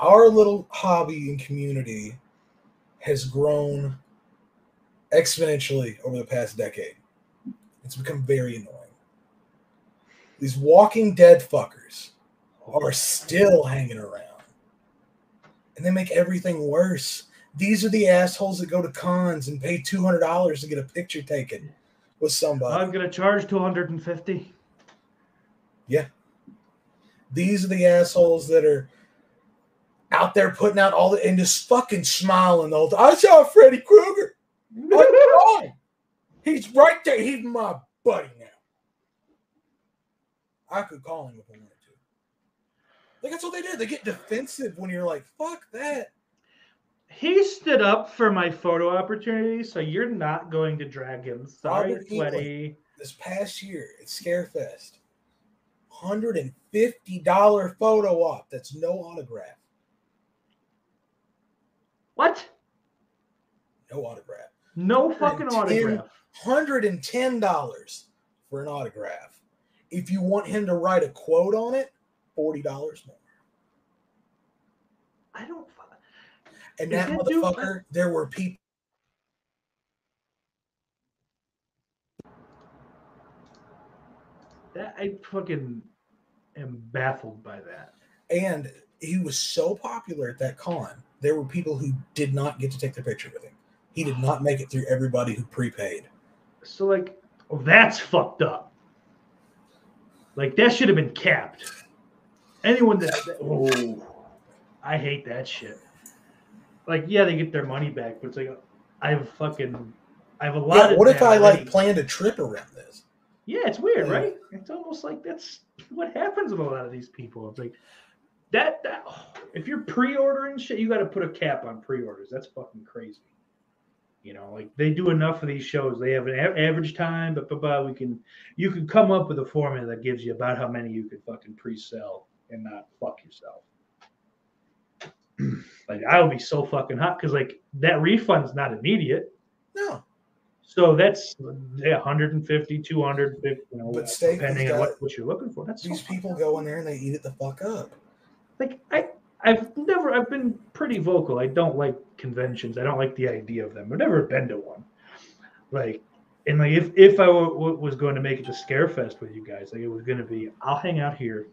our little hobby and community has grown exponentially over the past decade. It's become very annoying. These Walking Dead fuckers are still hanging around, and they make everything worse. These are the assholes that go to cons and pay two hundred dollars to get a picture taken with somebody. I'm gonna charge 250. Yeah. These are the assholes that are out there putting out all the and just fucking smiling all the whole time. I saw Freddy Krueger. He's right there. He's my buddy now. I could call him if I wanted to. Like that's what they did. They get defensive when you're like, "Fuck that." He stood up for my photo opportunity, so you're not going to drag him. Sorry, Robert sweaty. This past year at Scarefest, hundred and fifty dollar photo op. That's no autograph. What? No autograph. No fucking autograph. hundred and ten dollars for an autograph. If you want him to write a quote on it, forty dollars more. I don't. And that that motherfucker, there were people. That I fucking am baffled by that. And he was so popular at that con, there were people who did not get to take their picture with him. He did not make it through everybody who prepaid. So like, oh, that's fucked up. Like that should have been capped. Anyone that, that- oh, I hate that shit. Like, yeah, they get their money back, but it's like I have fucking, I have a lot. Yeah, of what if I like planned a trip around this? Yeah, it's weird, Yeah. right? It's almost like that's what happens with a lot of these people. It's like that. that oh, if you're pre-ordering shit, you got to put a cap on pre-orders. That's fucking crazy. You know, like they do enough of these shows. They have an a- average time, but but we can you can come up with a formula that gives you about how many you could fucking pre-sell and not fuck yourself. like I would be so fucking hot because like that refund's not immediate. No, So that's yeah, 150, 250, you know, But Staples depending on what, what you're looking for. That's these fucking people go in there and they eat it the fuck up. like I I've never I've been pretty vocal. I don't like conventions. I don't like the idea of them. I've never been to one. Like and like if if I w- w- was going to make it to Scarefest with you guys, like it was going to be I'll hang out here.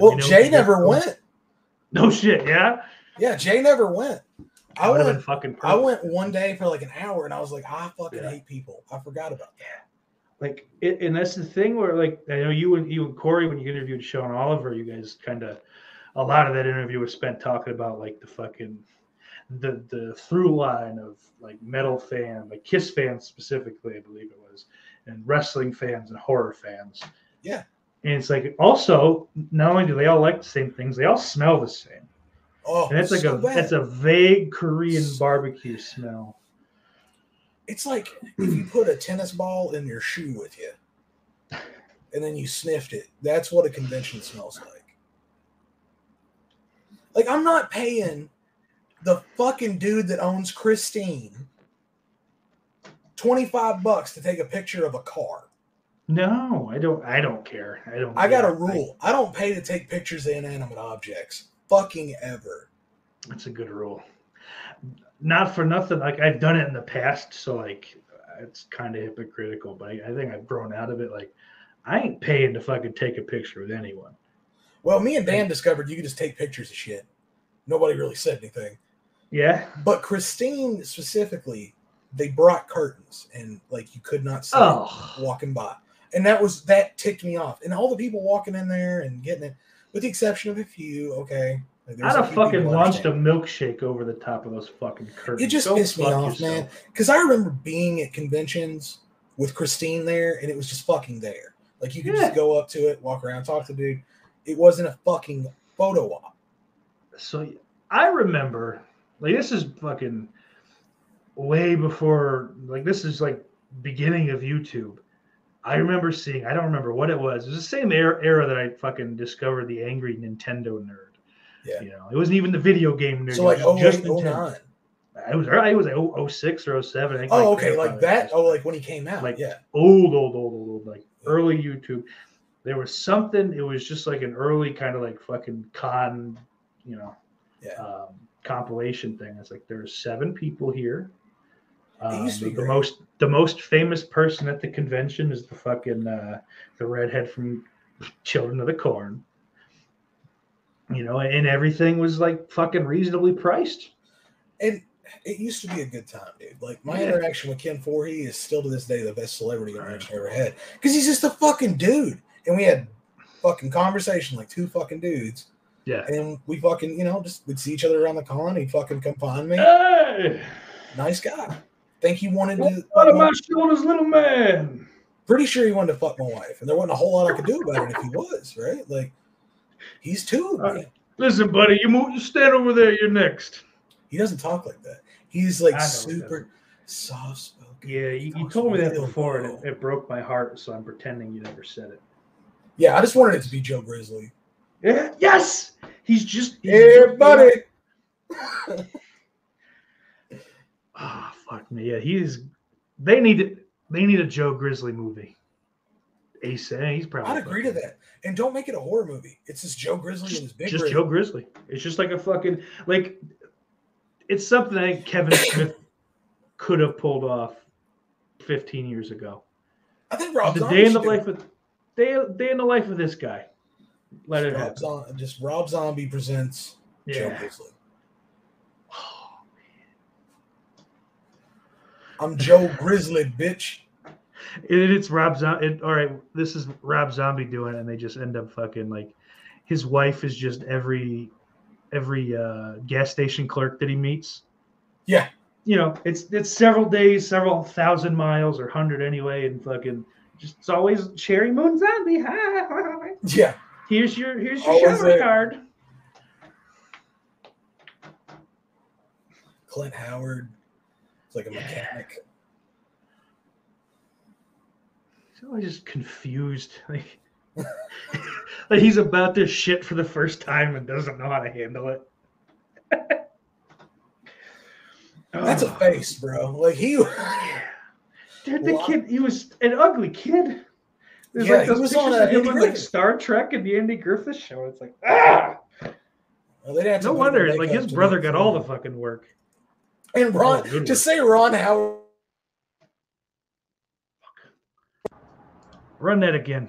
Well, know Jay never guys- went. No shit, yeah. Yeah, Jay never went. I would have went been fucking. I went one day for like an hour and I was like, I fucking Yeah. hate people. I forgot about that. like it, and that's the thing where like I know you and you and Corey when you interviewed Sean Oliver, you guys kind of a lot of that interview was spent talking about like the fucking the the through line of like metal fan, like Kiss fans specifically, I believe it was, and wrestling fans and horror fans. Yeah. And it's like also not only do they all like the same things, they all smell the same. Oh, And it's like so a bad. that's a vague Korean barbecue smell. It's like if you put a tennis ball in your shoe with you and then you sniffed it. That's what a convention smells like. Like, I'm not paying the fucking dude that owns Christine 25 bucks to take a picture of a car. No, I don't I don't care. I don't I got a rule. I don't pay to take pictures of inanimate objects. Fucking ever. That's a good rule. Not for nothing. Like I've done it in the past, so like it's kind of hypocritical. But I, I think I've grown out of it. Like I ain't paying to fucking take a picture with anyone. Well, me and Dan discovered you could just take pictures of shit. Nobody really said anything. Yeah. But Christine specifically, they brought curtains and like you could not see Oh, walking by. And that was that ticked me off. And all the people walking in there and getting it, with the exception of a few, okay. like, I'd have fucking launched a milkshake over the top of those fucking curtains. It just Go pissed me off, man. Because I remember being at conventions with Christine there, and it was just fucking there. Like you could Yeah. just go up to it, walk around, talk to the dude. It wasn't a fucking photo op. So I remember, like, this is fucking way before, like, this is like beginning of YouTube. I remember seeing, I don't remember what it was. It was the same era, era that I fucking discovered the angry Nintendo nerd. Yeah. You know, it wasn't even the video game nerd. So like was just 08, Nintendo. 09. I I was early. I was like oh, 06 or 07. I think Oh, my okay, like that. Oh, like when he came out. Like- yeah. old, old, old, old, old, like early YouTube. There was something. It was just like an early kind of like fucking con, you know, Yeah. um, compilation thing. It's like there's seven people here. Um, the, great. most the most famous person at the convention is the fucking uh, the redhead from Children of the Corn. You know, and everything was like fucking reasonably priced. And it used to be a good time, dude. Like my Yeah. interaction with Ken Foree is still to this day the best celebrity interaction I ever had. Because he's just a fucking dude. And we had fucking conversation like two fucking dudes. Yeah. And we fucking, you know, just we'd see each other around the con. He'd fucking come find me. Hey, Nice guy. Think he wanted to what fuck on my, my shoulders, little man? pretty sure he wanted to fuck my wife. And there wasn't a whole lot I could do about it if he was, right? Like he's too. of me. Listen, buddy, you move, you stand over there. You're next. He doesn't talk like that. He's like I know he super soft spoken. Yeah, you, you told me that before, and it, it broke my heart. So I'm pretending you never said it. Yeah, I just wanted it to be Joe Grizzly. Yeah. Yes. He's just. he's Hey, just- buddy. Ah, fuck me. Yeah, he's. They need. They need a Joe Grizzly movie. Ace, eh, he's probably. I'd agree to that. And don't make it a horror movie. It's just Joe Grizzly and his big Just. Joe Grizzly. It's just like a fucking like. It's something I think Kevin Smith could have pulled off 15 years ago. I think Rob the Zombie day in the life of day, day in the life of this guy. Let it. it Rob happen. Zom- just Rob Zombie presents Joe Grizzly. I'm Joe Grizzly, bitch. It, it's Rob Zombie. All right, this is Rob Zombie doing it, and they just end up fucking like his wife is just every every uh, gas station clerk that he meets. Yeah. You know, it's it's several days, several thousand miles or hundred anyway, and fucking just it's always Sheri Moon Zombie. Hi, Yeah. here's your here's your Always shower there. card. Clint Howard. It's like a mechanic. He's always just confused. Like, like he's about this shit for the first time and doesn't know how to handle it. That's a Oh. face, bro. Like he Dude, the kid, he was an ugly kid. There's Yeah, like he those was pictures on, of him on like Star Trek and the Andy Griffith show. It's like, ah! Well, No wonder, like his brother got all the fucking work. And Ron, Oh, good to say Ron Howard Run that again.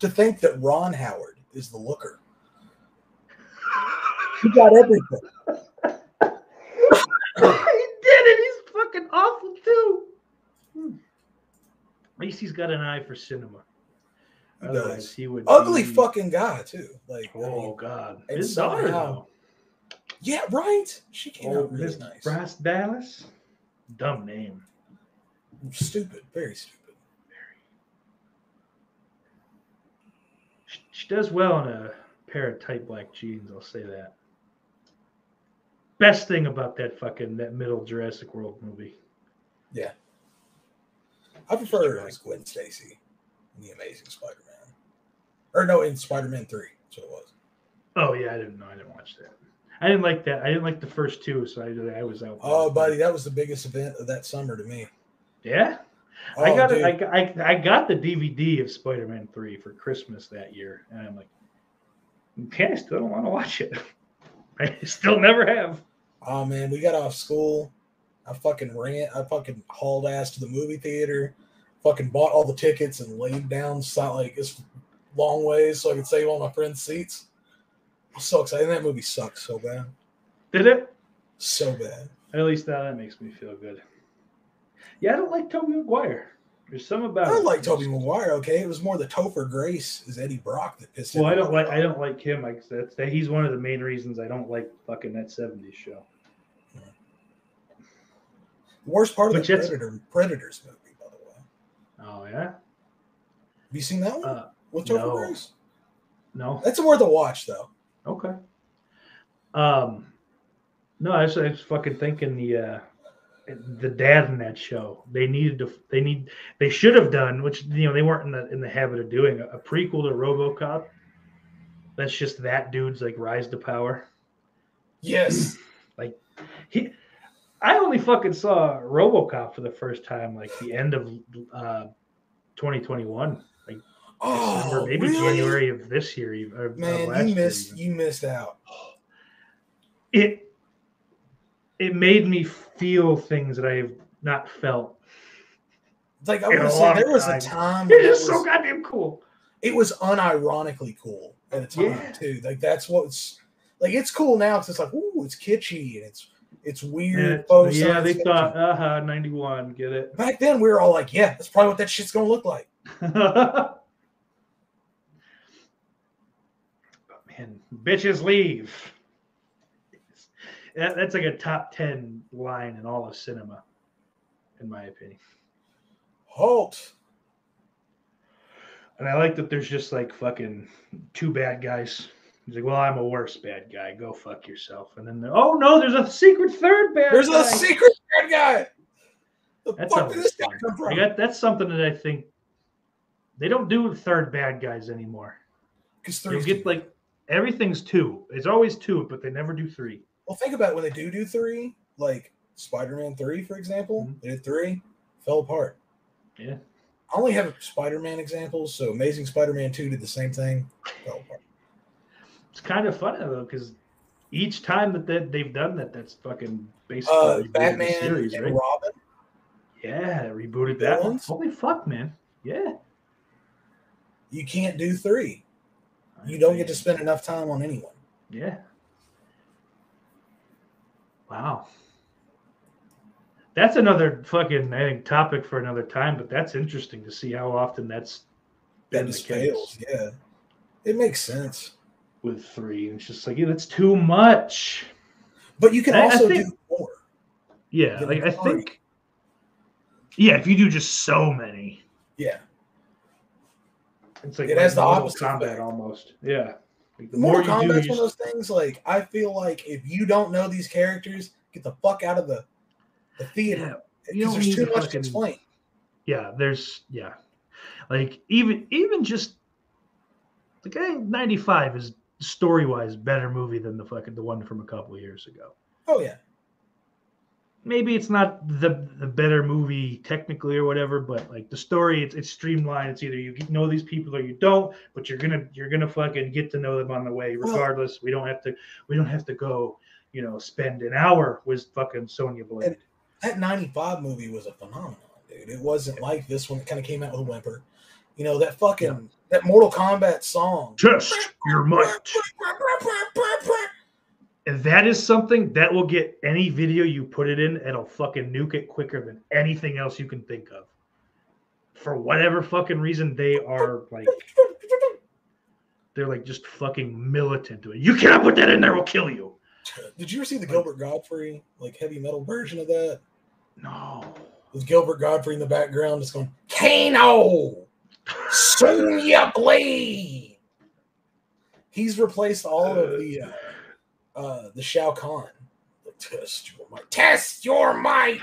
to think that Ron Howard is the looker. He got everything. he did it. He's fucking awful too. Hmm. At least he's got an eye for cinema. He Otherwise, does. he would Ugly be- fucking guy too. Like, I Oh mean, God, and his daughter somehow- though. Yeah, right. She came Oh, out really Miss nice. Bryce Dallas. Dumb name. Stupid, very stupid. She, she does well in a pair of tight black jeans. I'll say that. Best thing about that fucking that middle Jurassic World movie. Yeah. I prefer uh, her as Gwen Stacy in the Amazing Spider-Man, or no, in Spider-Man Three. That's what it was. Oh yeah, I didn't know. I didn't watch that. I didn't like that. I didn't like the first two, so I, I was out. Oh, buddy, that was the biggest event of that summer to me. Yeah, Oh, I got dude. it. I, got- I, I got the DVD of Spider-Man Three for Christmas that year, and I'm like, okay, I still don't want to watch it. I still never have. Oh man, we got off school. I fucking ran. I fucking hauled ass to the movie theater. Fucking bought all the tickets and laid down like this long ways so I could save all my friends' seats. I'm so excited. That movie sucks so bad, Did it? so bad. At least now that makes me feel good. Yeah, I don't like Tobey Maguire. There's some about. I it. like Tobey Maguire. Okay, it was more the Topher Grace as Eddie Brock that pissed. Well, I don't like. I don't like him. Like that's that. He's one of the main reasons I don't like fucking that '70s show. The worst part of But the Predator Predators movie, by the way. Oh yeah. Have you seen that one Uh, with Topher no. Grace? no. That's worth a watch, though. Okay. Um, no, I was, I was fucking thinking the uh, the dad in that show. They needed to. They need. They should have done, which you know they weren't in the in the habit of doing, a, a prequel to RoboCop. That's just that dude's like rise to power. Yes. Like he, I only fucking saw RoboCop for the first time like the end of uh, 2021, like Oh, December, maybe really? January of this year. Or, Man, last you missed you missed out. it. It made me feel things that I have not felt. Like I would say, there was time. a time It is so goddamn cool. it was unironically cool at a time Yeah. too. Like that's what's like it's cool now because it's like ooh, it's kitschy and it's it's weird. Faux yeah, they thought, uh huh, 91, get it. back then we were all like, yeah, that's probably what that shit's gonna look like. but man, bitches leave. That, that's like a top 10 line in all of cinema, in my opinion. Halt. And I like that there's just like fucking two bad guys. He's like, well, I'm a worse bad guy. Go fuck yourself. And then, oh no, there's a secret third bad guy. There's guy. a secret bad guy. The That's fuck did this guy come from? That- that's something that I think they don't do third bad guys anymore. Because You get like everything's two. It's always two, but they never do three. Well, think about it, when they do do three, like Spider-Man three, for example. Mhm. They did three, fell apart. Yeah. I only have Spider-Man examples, so Amazing Spider-Man two did the same thing, fell apart. It's kind of funny though, because each time that they, they've done that, that's fucking basically Uh, Batman series, and right? Robin. Yeah, rebooted that one. Holy fuck, man! Yeah, You can't do three. You don't get to spend enough time on anyone. Yeah. Wow. That's another fucking I think topic for another time, but that's interesting to see how often that's That been the just case fails. Yeah, it makes sense. with three. It's just like yeah, that's too much. But you can I- I also think- do more. Yeah, Yeah, like I think. Yeah, if you do just so many, Yeah, it's like It has the opposite Kombat effect. almost. Yeah, like the Mortal more you do, one of those things. Like I feel like if you don't know these characters, get the fuck out of the the theater Yeah, you don't there's need too to much to explain. yeah there's yeah like even even just the guy 95 is story wise better movie than the fucking the one from a couple years ago Oh yeah, maybe it's not the the better movie technically or whatever but like the story it's, it's streamlined it's either you know these people or you don't but you're gonna you're gonna fucking get to know them on the way Well- regardless we don't have to we don't have to go you know spend an hour with fucking sonya blade that '95 movie was a phenomenon, dude. It wasn't like this one that kind of came out with a whimper. You know that fucking Yeah. that Mortal Kombat song. test your might If that is something that will get any video you put it in, it'll fucking nuke it quicker than anything else you can think of. For whatever fucking reason, they are like they're like just fucking militant to it. You cannot put that in there, we'll kill you. Did you ever see the Gilbert Gottfried like heavy metal version of that? No. With Gilbert Gottfried in the background, just going Kano, Sonya Blade. He's replaced all of the uh, uh, the Shao Kahn. Like, Test your might. Test your might.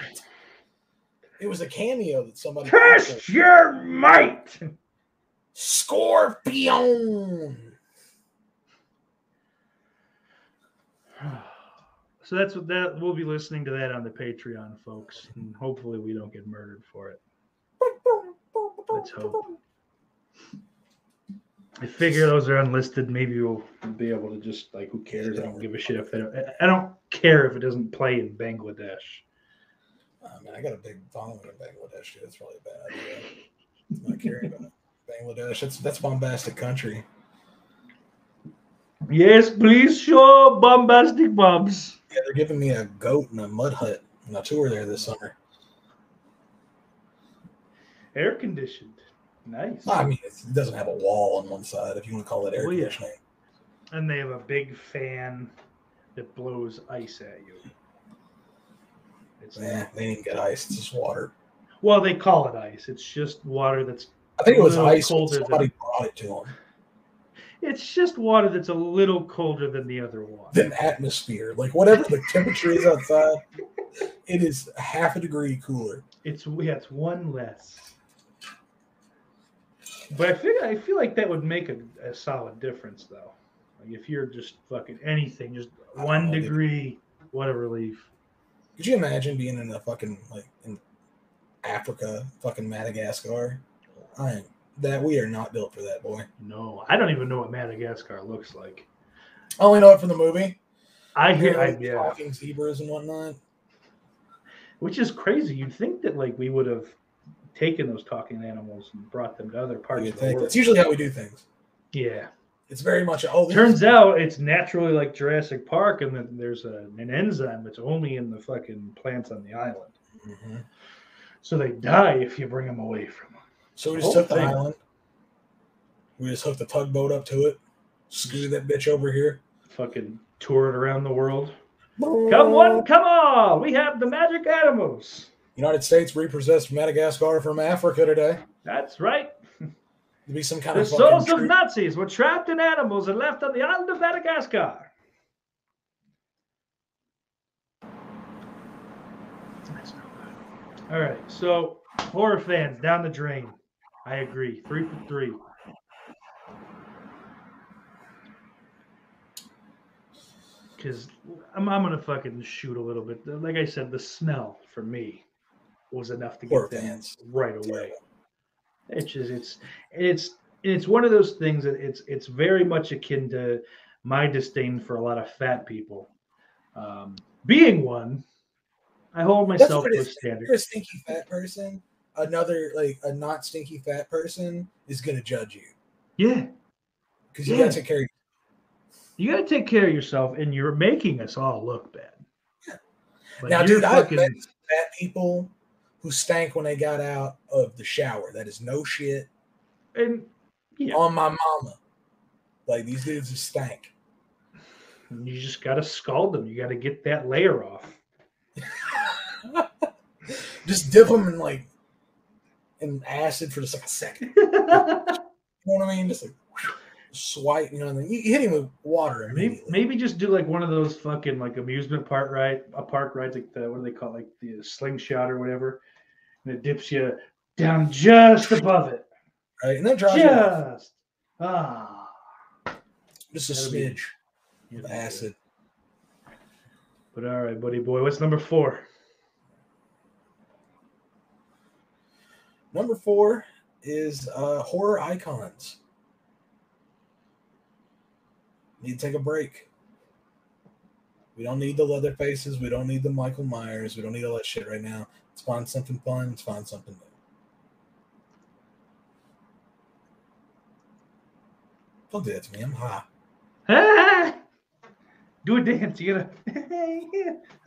It was a cameo that somebody. Test your might. Scorpion. So that's what that we'll be listening to that on the Patreon, folks. And hopefully we don't get murdered for it. Let's hope. I figure those are unlisted. Maybe we'll be able to just like, who cares? I don't give a shit if they don't. I don't care if it doesn't play in Bangladesh. I mean, I got a big following in Bangladesh. Dude. That's probably a bad idea. I'm not caring about Bangladesh. That's that's bombastic country. Yes, please show bombastic bombs. Yeah, they're giving me a goat and a mud hut on a tour there this summer. Air conditioned. Nice. I mean, it's- it doesn't have a wall on one side, if you want to call it air Oh, yeah. conditioning. And they have a big fan that blows ice at you. It's Yeah, they didn't get ice. It's just water. well, they call it ice. It's just water that's I think it was ice colder than- brought it to them. it's just water that's a little colder than the other water. Than atmosphere. Like whatever the temperature is outside, it is half a degree cooler. It's yeah, it's one less. But I feel I feel like that would make a, a solid difference though. Like if you're just fucking anything, just one dude. degree, what a relief. Could you imagine being in a fucking like in Africa, fucking Madagascar? I am that we are not built for that, boy. No, I don't even know what Madagascar looks like. Oh, I only know it from the movie. I hear, like, yeah, talking zebras and whatnot. which is crazy. You'd think that like we would have taken those talking animals and brought them to other parts You of the world. that's usually how we do things. yeah. It's very much oh. Turns out it's naturally like Jurassic Park, and then there's a, an enzyme that's only in the fucking plants on the island. Mhm. So they die if you bring them away from them. So we just took the thing. island. We just hooked the tugboat up to it. Scooted that bitch over here. Fucking tour it around the world. Come one, come all. We have the magic animals. United States repossessed Madagascar from Africa today. That's right. To be some kind The of souls of. Nazis were trapped in animals and left on the island of Madagascar. That's no good. All right, so horror fans down the drain. I agree. Three for three. Because I'm, I'm gonna fucking shoot a little bit. Like I said, the smell for me was enough to get them fans. right away. It's just it's it's it's one of those things that it's it's very much akin to my disdain for a lot of fat people. Um, being one, I hold myself to a standard. you're a stinky fat person, another like a not stinky fat person is gonna judge you Yeah, because you Yeah. gotta take care of you got to take care of yourself, and you're making us all look bad. But Now, you're dude, I've fucking- met fat people who stank when they got out of the shower. That is no shit and yeah, on my mama. Like these dudes just stank. you just got to scald them. You got to get that layer off. just dip them in like in acid for just like a second. You know what I mean? Just like whew, swipe. You know, and then you hit him with water Maybe, maybe just do like one of those fucking like amusement park ride, a park ride, like the what do they call it, like the slingshot or whatever, and it dips you down just above it, right, and then dries you just ah, Just a be- smidge you of acid. But all right, buddy boy, what's number four? Number four is uh, horror icons. Need to take a break. We don't need the leather faces. We don't need the Michael Myers. We don't need all that shit right now. Let's find something fun. Let's find something new. Don't do that to me. I'm high. Do a dance. You gotta.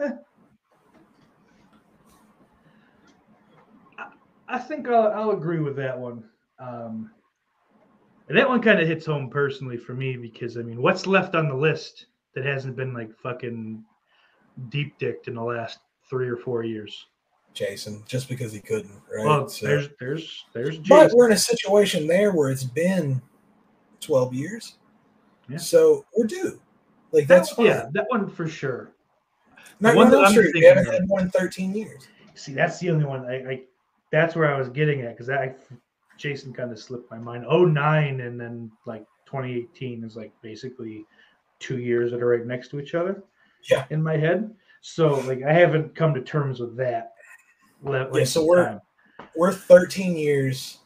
I- think I'll, I'll agree with that one. Um, and that one kind of hits home personally for me because I mean, what's left on the list that hasn't been like fucking deep dicked in the last three or four years? Jason, just because he couldn't, right? Well, So- there's there's there's but we're in a situation there where it's been 12 years. Yeah. So we're due. Like, That- that's fine. yeah, that one for sure. Not one that I'm Street. We thinking haven't had one in 13 years. See, that's the only one. I, I that's where I was getting at because I Jason kind of slipped my mind. Oh nine and then like 2018 is like basically two years that are right next to each other. Yeah. In my head, so like I haven't come to terms with that. Length so we're- time. We're 13 years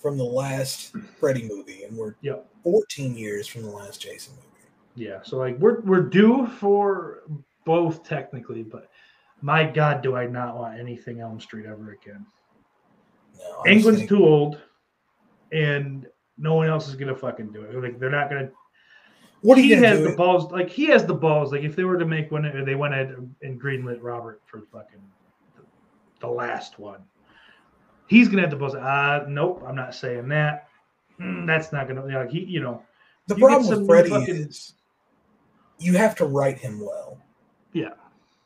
from the last Freddy movie, and we're Yep. 14 years from the last Jason movie. Yeah. So like we're we're due for both technically, but my God, do I not want anything Elm Street ever again? No, Englund's think- too old, and no one else is gonna fucking do it. Like they're not gonna. What he gonna has do? the balls. Like he has the balls. Like if they were to make one, they went ahead and greenlit Robert for fucking the last one, he's gonna have to balls. Uh nope, I'm not saying that. Mm, that's not gonna. Like he, you know, the you problem with Freddy fucking- is you have to write him well. Yeah.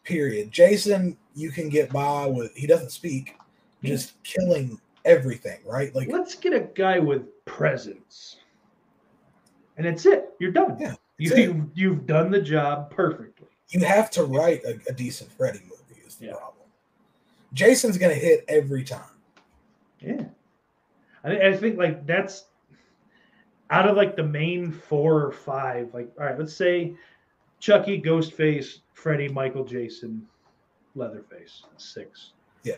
Period. Jason, you can get by with he doesn't speak, just killing everything, right? Like let's get a guy with presence, and that's it. You're done. Yeah, you, it. you've you've done the job perfectly. you have to write a, a decent Freddy movie is the Yeah. problem. Jason's gonna hit every time. Yeah, I, I think like that's out of like the main four or five, like all right, let's say Chucky, Ghostface, Freddy, Michael, Jason, Leatherface, six. Yeah.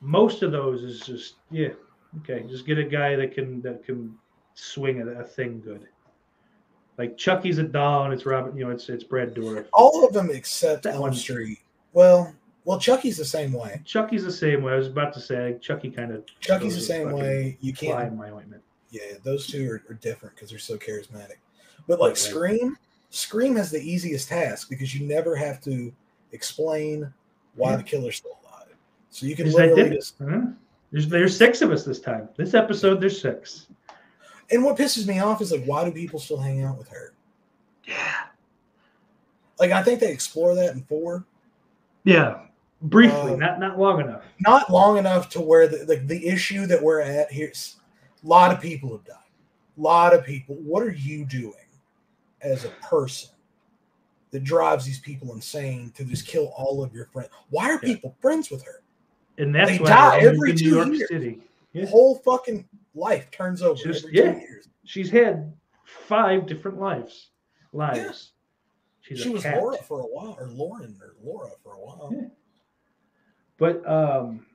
Most of those is just yeah, okay. Just get a guy that can that can swing a, a thing good. Like Chucky's a doll, and it's Robert. You know, it's it's Brad Dourif. All of them except That Elm one. Street. Well, well, Chucky's the same way. Chucky's the same way. I was about to say Chucky kind of Chucky's the same way. You can't. in my ointment. Yeah, those two are, are different because they're so charismatic. But like Right. Scream, Scream has the easiest task because you never have to explain why Yeah. the killer's still alive. So you can literally just. Huh? There's there's six of us this time. This episode there's six. And what pisses me off is like, why do people still hang out with her? Yeah. Like, I think they explore that in four, Yeah. Briefly, Uh, not not long enough. not long enough to where the like the issue that we're at here's a lot of people have died. A lot of people. What are you doing as a person that drives these people insane to just kill all of your friends? Why are Yeah. people friends with her? And that's they why die every two New York years. City. Yeah. Whole fucking life turns over Just- every yeah. two years. She's had five different lives. Lives. She's she was cat. Laura for a while, or Lauren, or Laura for a while. But um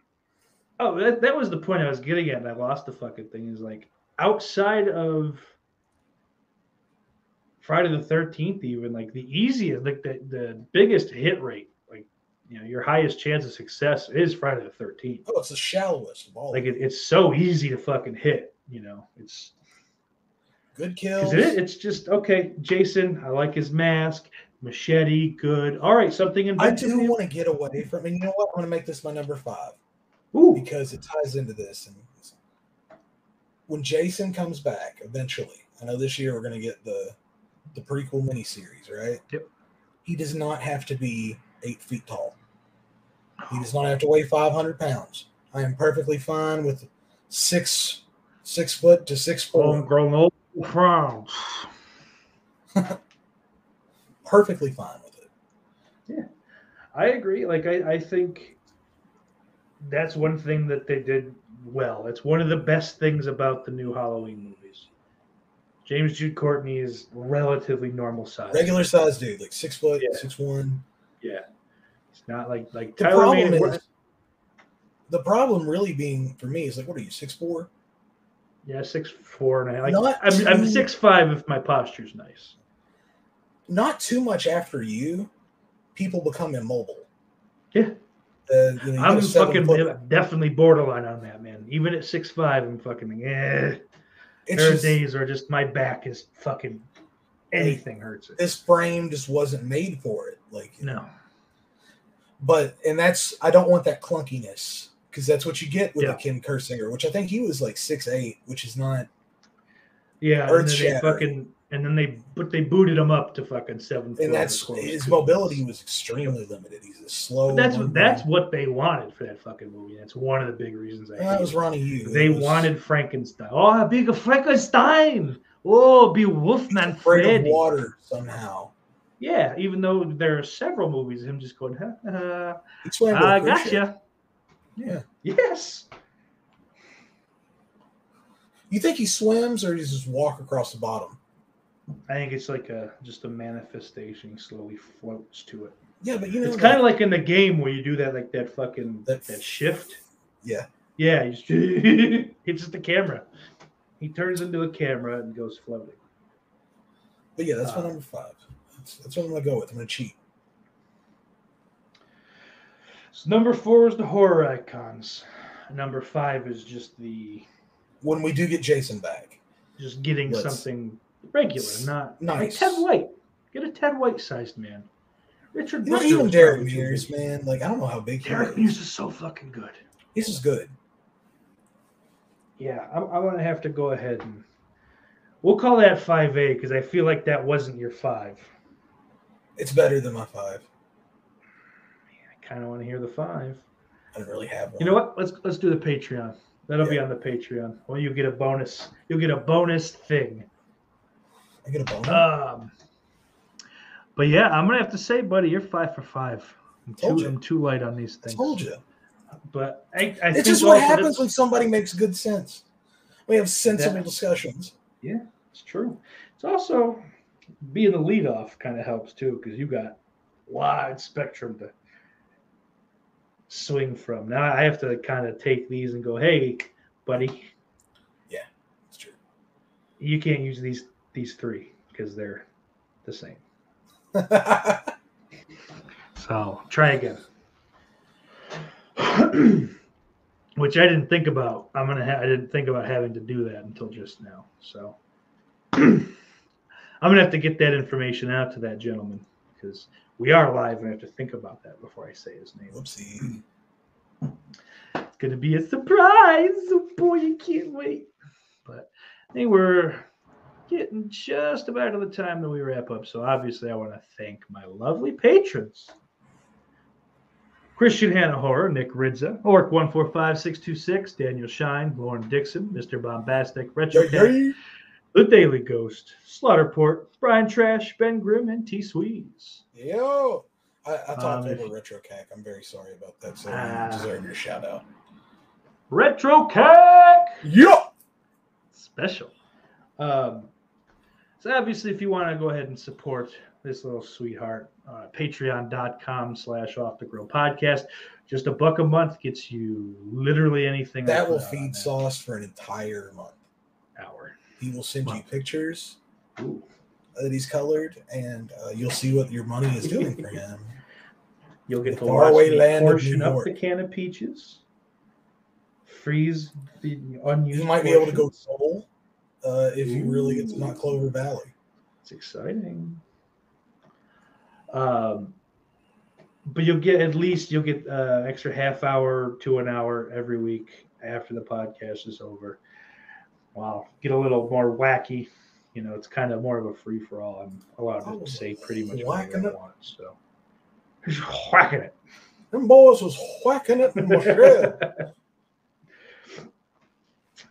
oh that, that was the point I was getting at I lost the fucking thing is like outside of Friday the thirteenth even like the easiest like the, the biggest hit rate, like you know, your highest chance of success is Friday the thirteenth. Oh, it's the shallowest of all. Like it, it's so easy to fucking hit, you know. It's Good kills. it, it's just okay, Jason, I like his mask, machete, good. All right, something in I do want to get away from, and you know what? I'm going to make this my number five. Ooh, because it ties into this. And when Jason comes back eventually, I know this year we're going to get the the prequel miniseries, right? Yep. He does not have to be eight feet tall. He does not have to weigh 500 pounds. I am perfectly fine with six six foot to six foot. Grown old France. perfectly fine with it. Yeah, I agree. Like I, I think that's one thing that they did well. It's one of the best things about the new Halloween movies. James Jude Courtney is relatively normal size. Regular size dude, like six foot, Yeah. six one. Yeah. It's not like like The Tyler problem is the problem really being for me is like, what are you, six four? Yeah, six four and a half. Like, I'm, I'm six five if my posture's nice. Not too much after you, people become immobile. Yeah. Uh, you know, I'm get a seven fucking footer. definitely borderline on that, man. Even at six five, I'm fucking. It's there are days where just my back is fucking anything hurts it. this frame just wasn't made for it. Like, No. but and that's I don't want that clunkiness because that's what you get with Yeah. a Ken Kirzinger, which I think he was like six eight, which is not. Yeah, and then they Earth-shattering. fucking and then they but they booted him up to fucking seven. And that's his mobility was extremely limited. He's a slow. But that's what that's what they wanted for that fucking movie. That's one of the big reasons I. That was. Ronnie Yu. They was wanted Frankenstein. Oh, big Frankenstein. Oh, be Wolfman Freddy. water somehow. Yeah, even though there are several movies of him just going, ha, ha, ha, He swam with a I gotcha. Yeah. Yes. You think he swims or he just walk across the bottom? I think it's like a just a manifestation. Slowly floats to it. Yeah, but you know, It's kind of like in the game where you do that, like that fucking That- that, shift. yeah. Yeah, you just, it's just a camera. He turns into a camera and goes floating. But yeah, that's my Uh, number five. That's, that's what I'm gonna go with. I'm gonna cheat. So number four is the horror icons. Number five is just the When we do get Jason back, just getting Let's- something regular, not like Ted White. Get a Ted White sized man. Richard. know, even Derek Mears, man, like I don't know how big Derek. Mears is so fucking good. This is good. Yeah, I'm, I'm gonna have to go ahead and we'll call that five A because I feel like that wasn't your five. It's better than my five. I kind of want to hear the five. I didn't really have one. You know what? Let's let's do the Patreon. That'll be on the Patreon. Well, you get a bonus. You'll get a bonus thing. I get a bone. Um, but yeah, I'm gonna have to say, buddy, you're five for five. I'm Told too, you. I'm too light on these I things. told you. But I, I think It's just what happens that's- when somebody makes good sense. We have sensible Yeah. discussions. Yeah, it's true. It's also being the leadoff kind of helps too because you got wide spectrum to swing from. Now I have to kind of take these and go, hey, buddy, Yeah, It's true. you can't use these these three because they're the same. So try again. Which I didn't think about. I'm gonna. Ha- I didn't think about having to do that until just now. So I'm gonna have to get that information out to that gentleman because we are live and I have to think about that before I say his name. Whoopsie. It's gonna be a surprise. Oh boy, you can't wait. But I think we're getting just about to the time that we wrap up. So obviously I want to thank my lovely patrons. Christian Hannah Horror, Nick Ridza, Orc 145626, Daniel Shine, Lauren Dixon, Mr. Bombastic, Retro Yeah. The Daily Ghost, Slaughterport, Brian Trash, Ben Grimm, and T Sweets. Yo. I, I talked Um, over Retro Cack. I'm very sorry about that. So Ah. you deserve your shout out. Retro Cack! Yo. special. Um, so obviously, if you want to go ahead and support this little sweetheart, uh, patreon.com slash off the grill podcast. Just a buck a month gets you literally anything. That will feed sauce for an entire month. hour. He will send you pictures Ooh. that he's colored, and uh, you'll see what your money is doing for him. You'll get The to watch faraway land of portion up the can of peaches, freeze the unused. You might be able to go soul uh, if you really get to not Clover Valley. It's exciting. Um, but you'll get at least you'll get uh, extra half hour to an hour every week after the podcast is over. Wow, get a little more wacky. You know, it's kind of more of a free for all. I'm allowed to Oh, say pretty much whatever I want. So, just whacking it. Them boys was whacking it in my shred.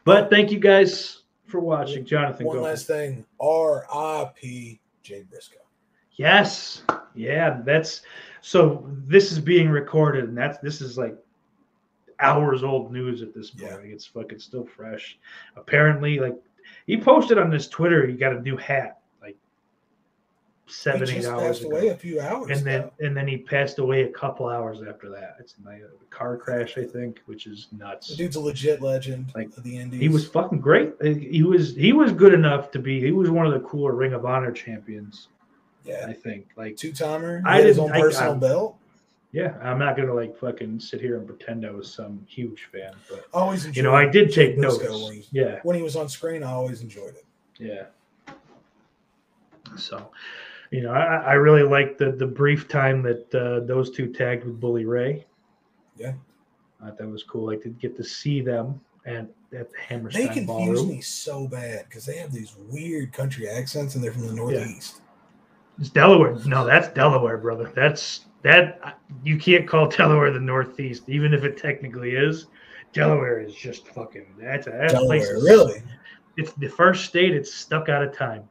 but thank you guys for watching, Jonathan. One last thing. R.I.P. Jay Briscoe. Yes. Yeah, that's so this is being recorded and that's this is like hours old news at this point. Yeah. Like, it's fucking still fresh. Apparently, like he posted on his Twitter, he got a new hat seven, he eight hours passed ago. away a few hours And then and then he passed away a couple hours after that. It's a car crash, I think, which is nuts. The dude's a legit legend Like, of the Indies. He was fucking great. He was he was good enough to be. He was one of the cooler Ring of Honor champions. yeah, I think. Like two timer. I his own didn't- I- personal I- belt. Yeah, I'm not gonna like fucking sit here and pretend I was some huge fan, but Always you know, I did take notice. When he, Yeah, when he was on screen, I always enjoyed it. yeah. So, you know, I, I really liked the the brief time that uh, those two tagged with Bully Ray. Yeah. I thought that was cool. Like to get to see them and at the Hammerstein They confuse Ballroom. me so bad because they have these weird country accents and they're from the Northeast. It's Delaware. No, that's Delaware, brother. That's that. You can't call Delaware the Northeast, even if it technically is. Delaware is just fucking. That's a that place is- really? It's the first state it's stuck out of time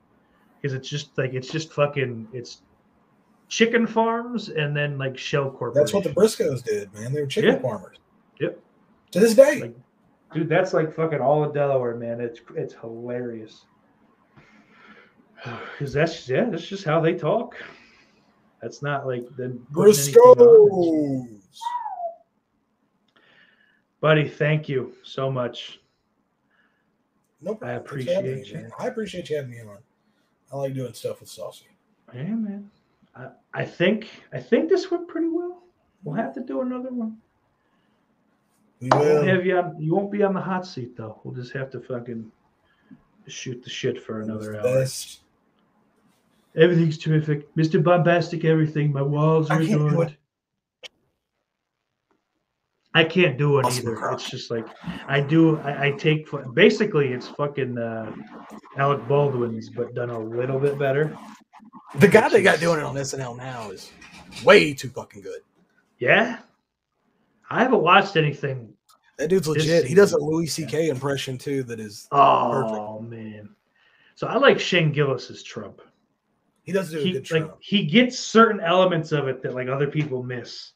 because it's just like it's just fucking. It's chicken farms and then like shell corporations. That's what the Briscoes did, man. They were chicken Yeah. farmers. Yep. To this day. Like- Dude, that's like fucking all of Delaware, man. It's it's hilarious. Because that's yeah, that's just how they talk. That's not like the Briscoes. Buddy, thank you so much. No problem. I Thanks for having appreciate me, you. I appreciate you having me on. I like doing stuff with Saucy. Yeah, man. I, I think I think this went pretty well. We'll have to do another one. We will. have you on, you won't be on the hot seat though. We'll just have to fucking shoot the shit for another hour. Best. Everything's terrific. Mr. Bombastic, everything. My walls are adorned. I can't do it Awesome either. crowd. It's just like I do. I, I take basically it's fucking uh, Alec Baldwin's, but done a little bit better. The guy they got doing it on SNL now is way too fucking good. Yeah, I haven't watched anything. That dude's legit. He does a. Louis C.K. impression too. That is, Oh man, so I like Shane Gillis's Trump. he does do a He good like Trump. he gets certain elements of it that like other people miss.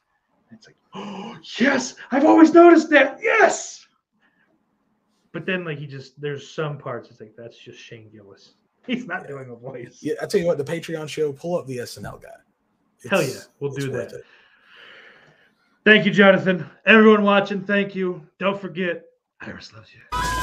It's like, oh yes, I've always noticed that. Yes. But then like he just there's some parts it's like that's just Shane Gillis. He's not doing a voice. Yeah, I tell you what, the Patreon show, pull up the SNL guy. Hell It's- yeah, we'll do that. it. Thank you, Jonathan. Everyone watching, thank you. Don't forget, Iris loves you.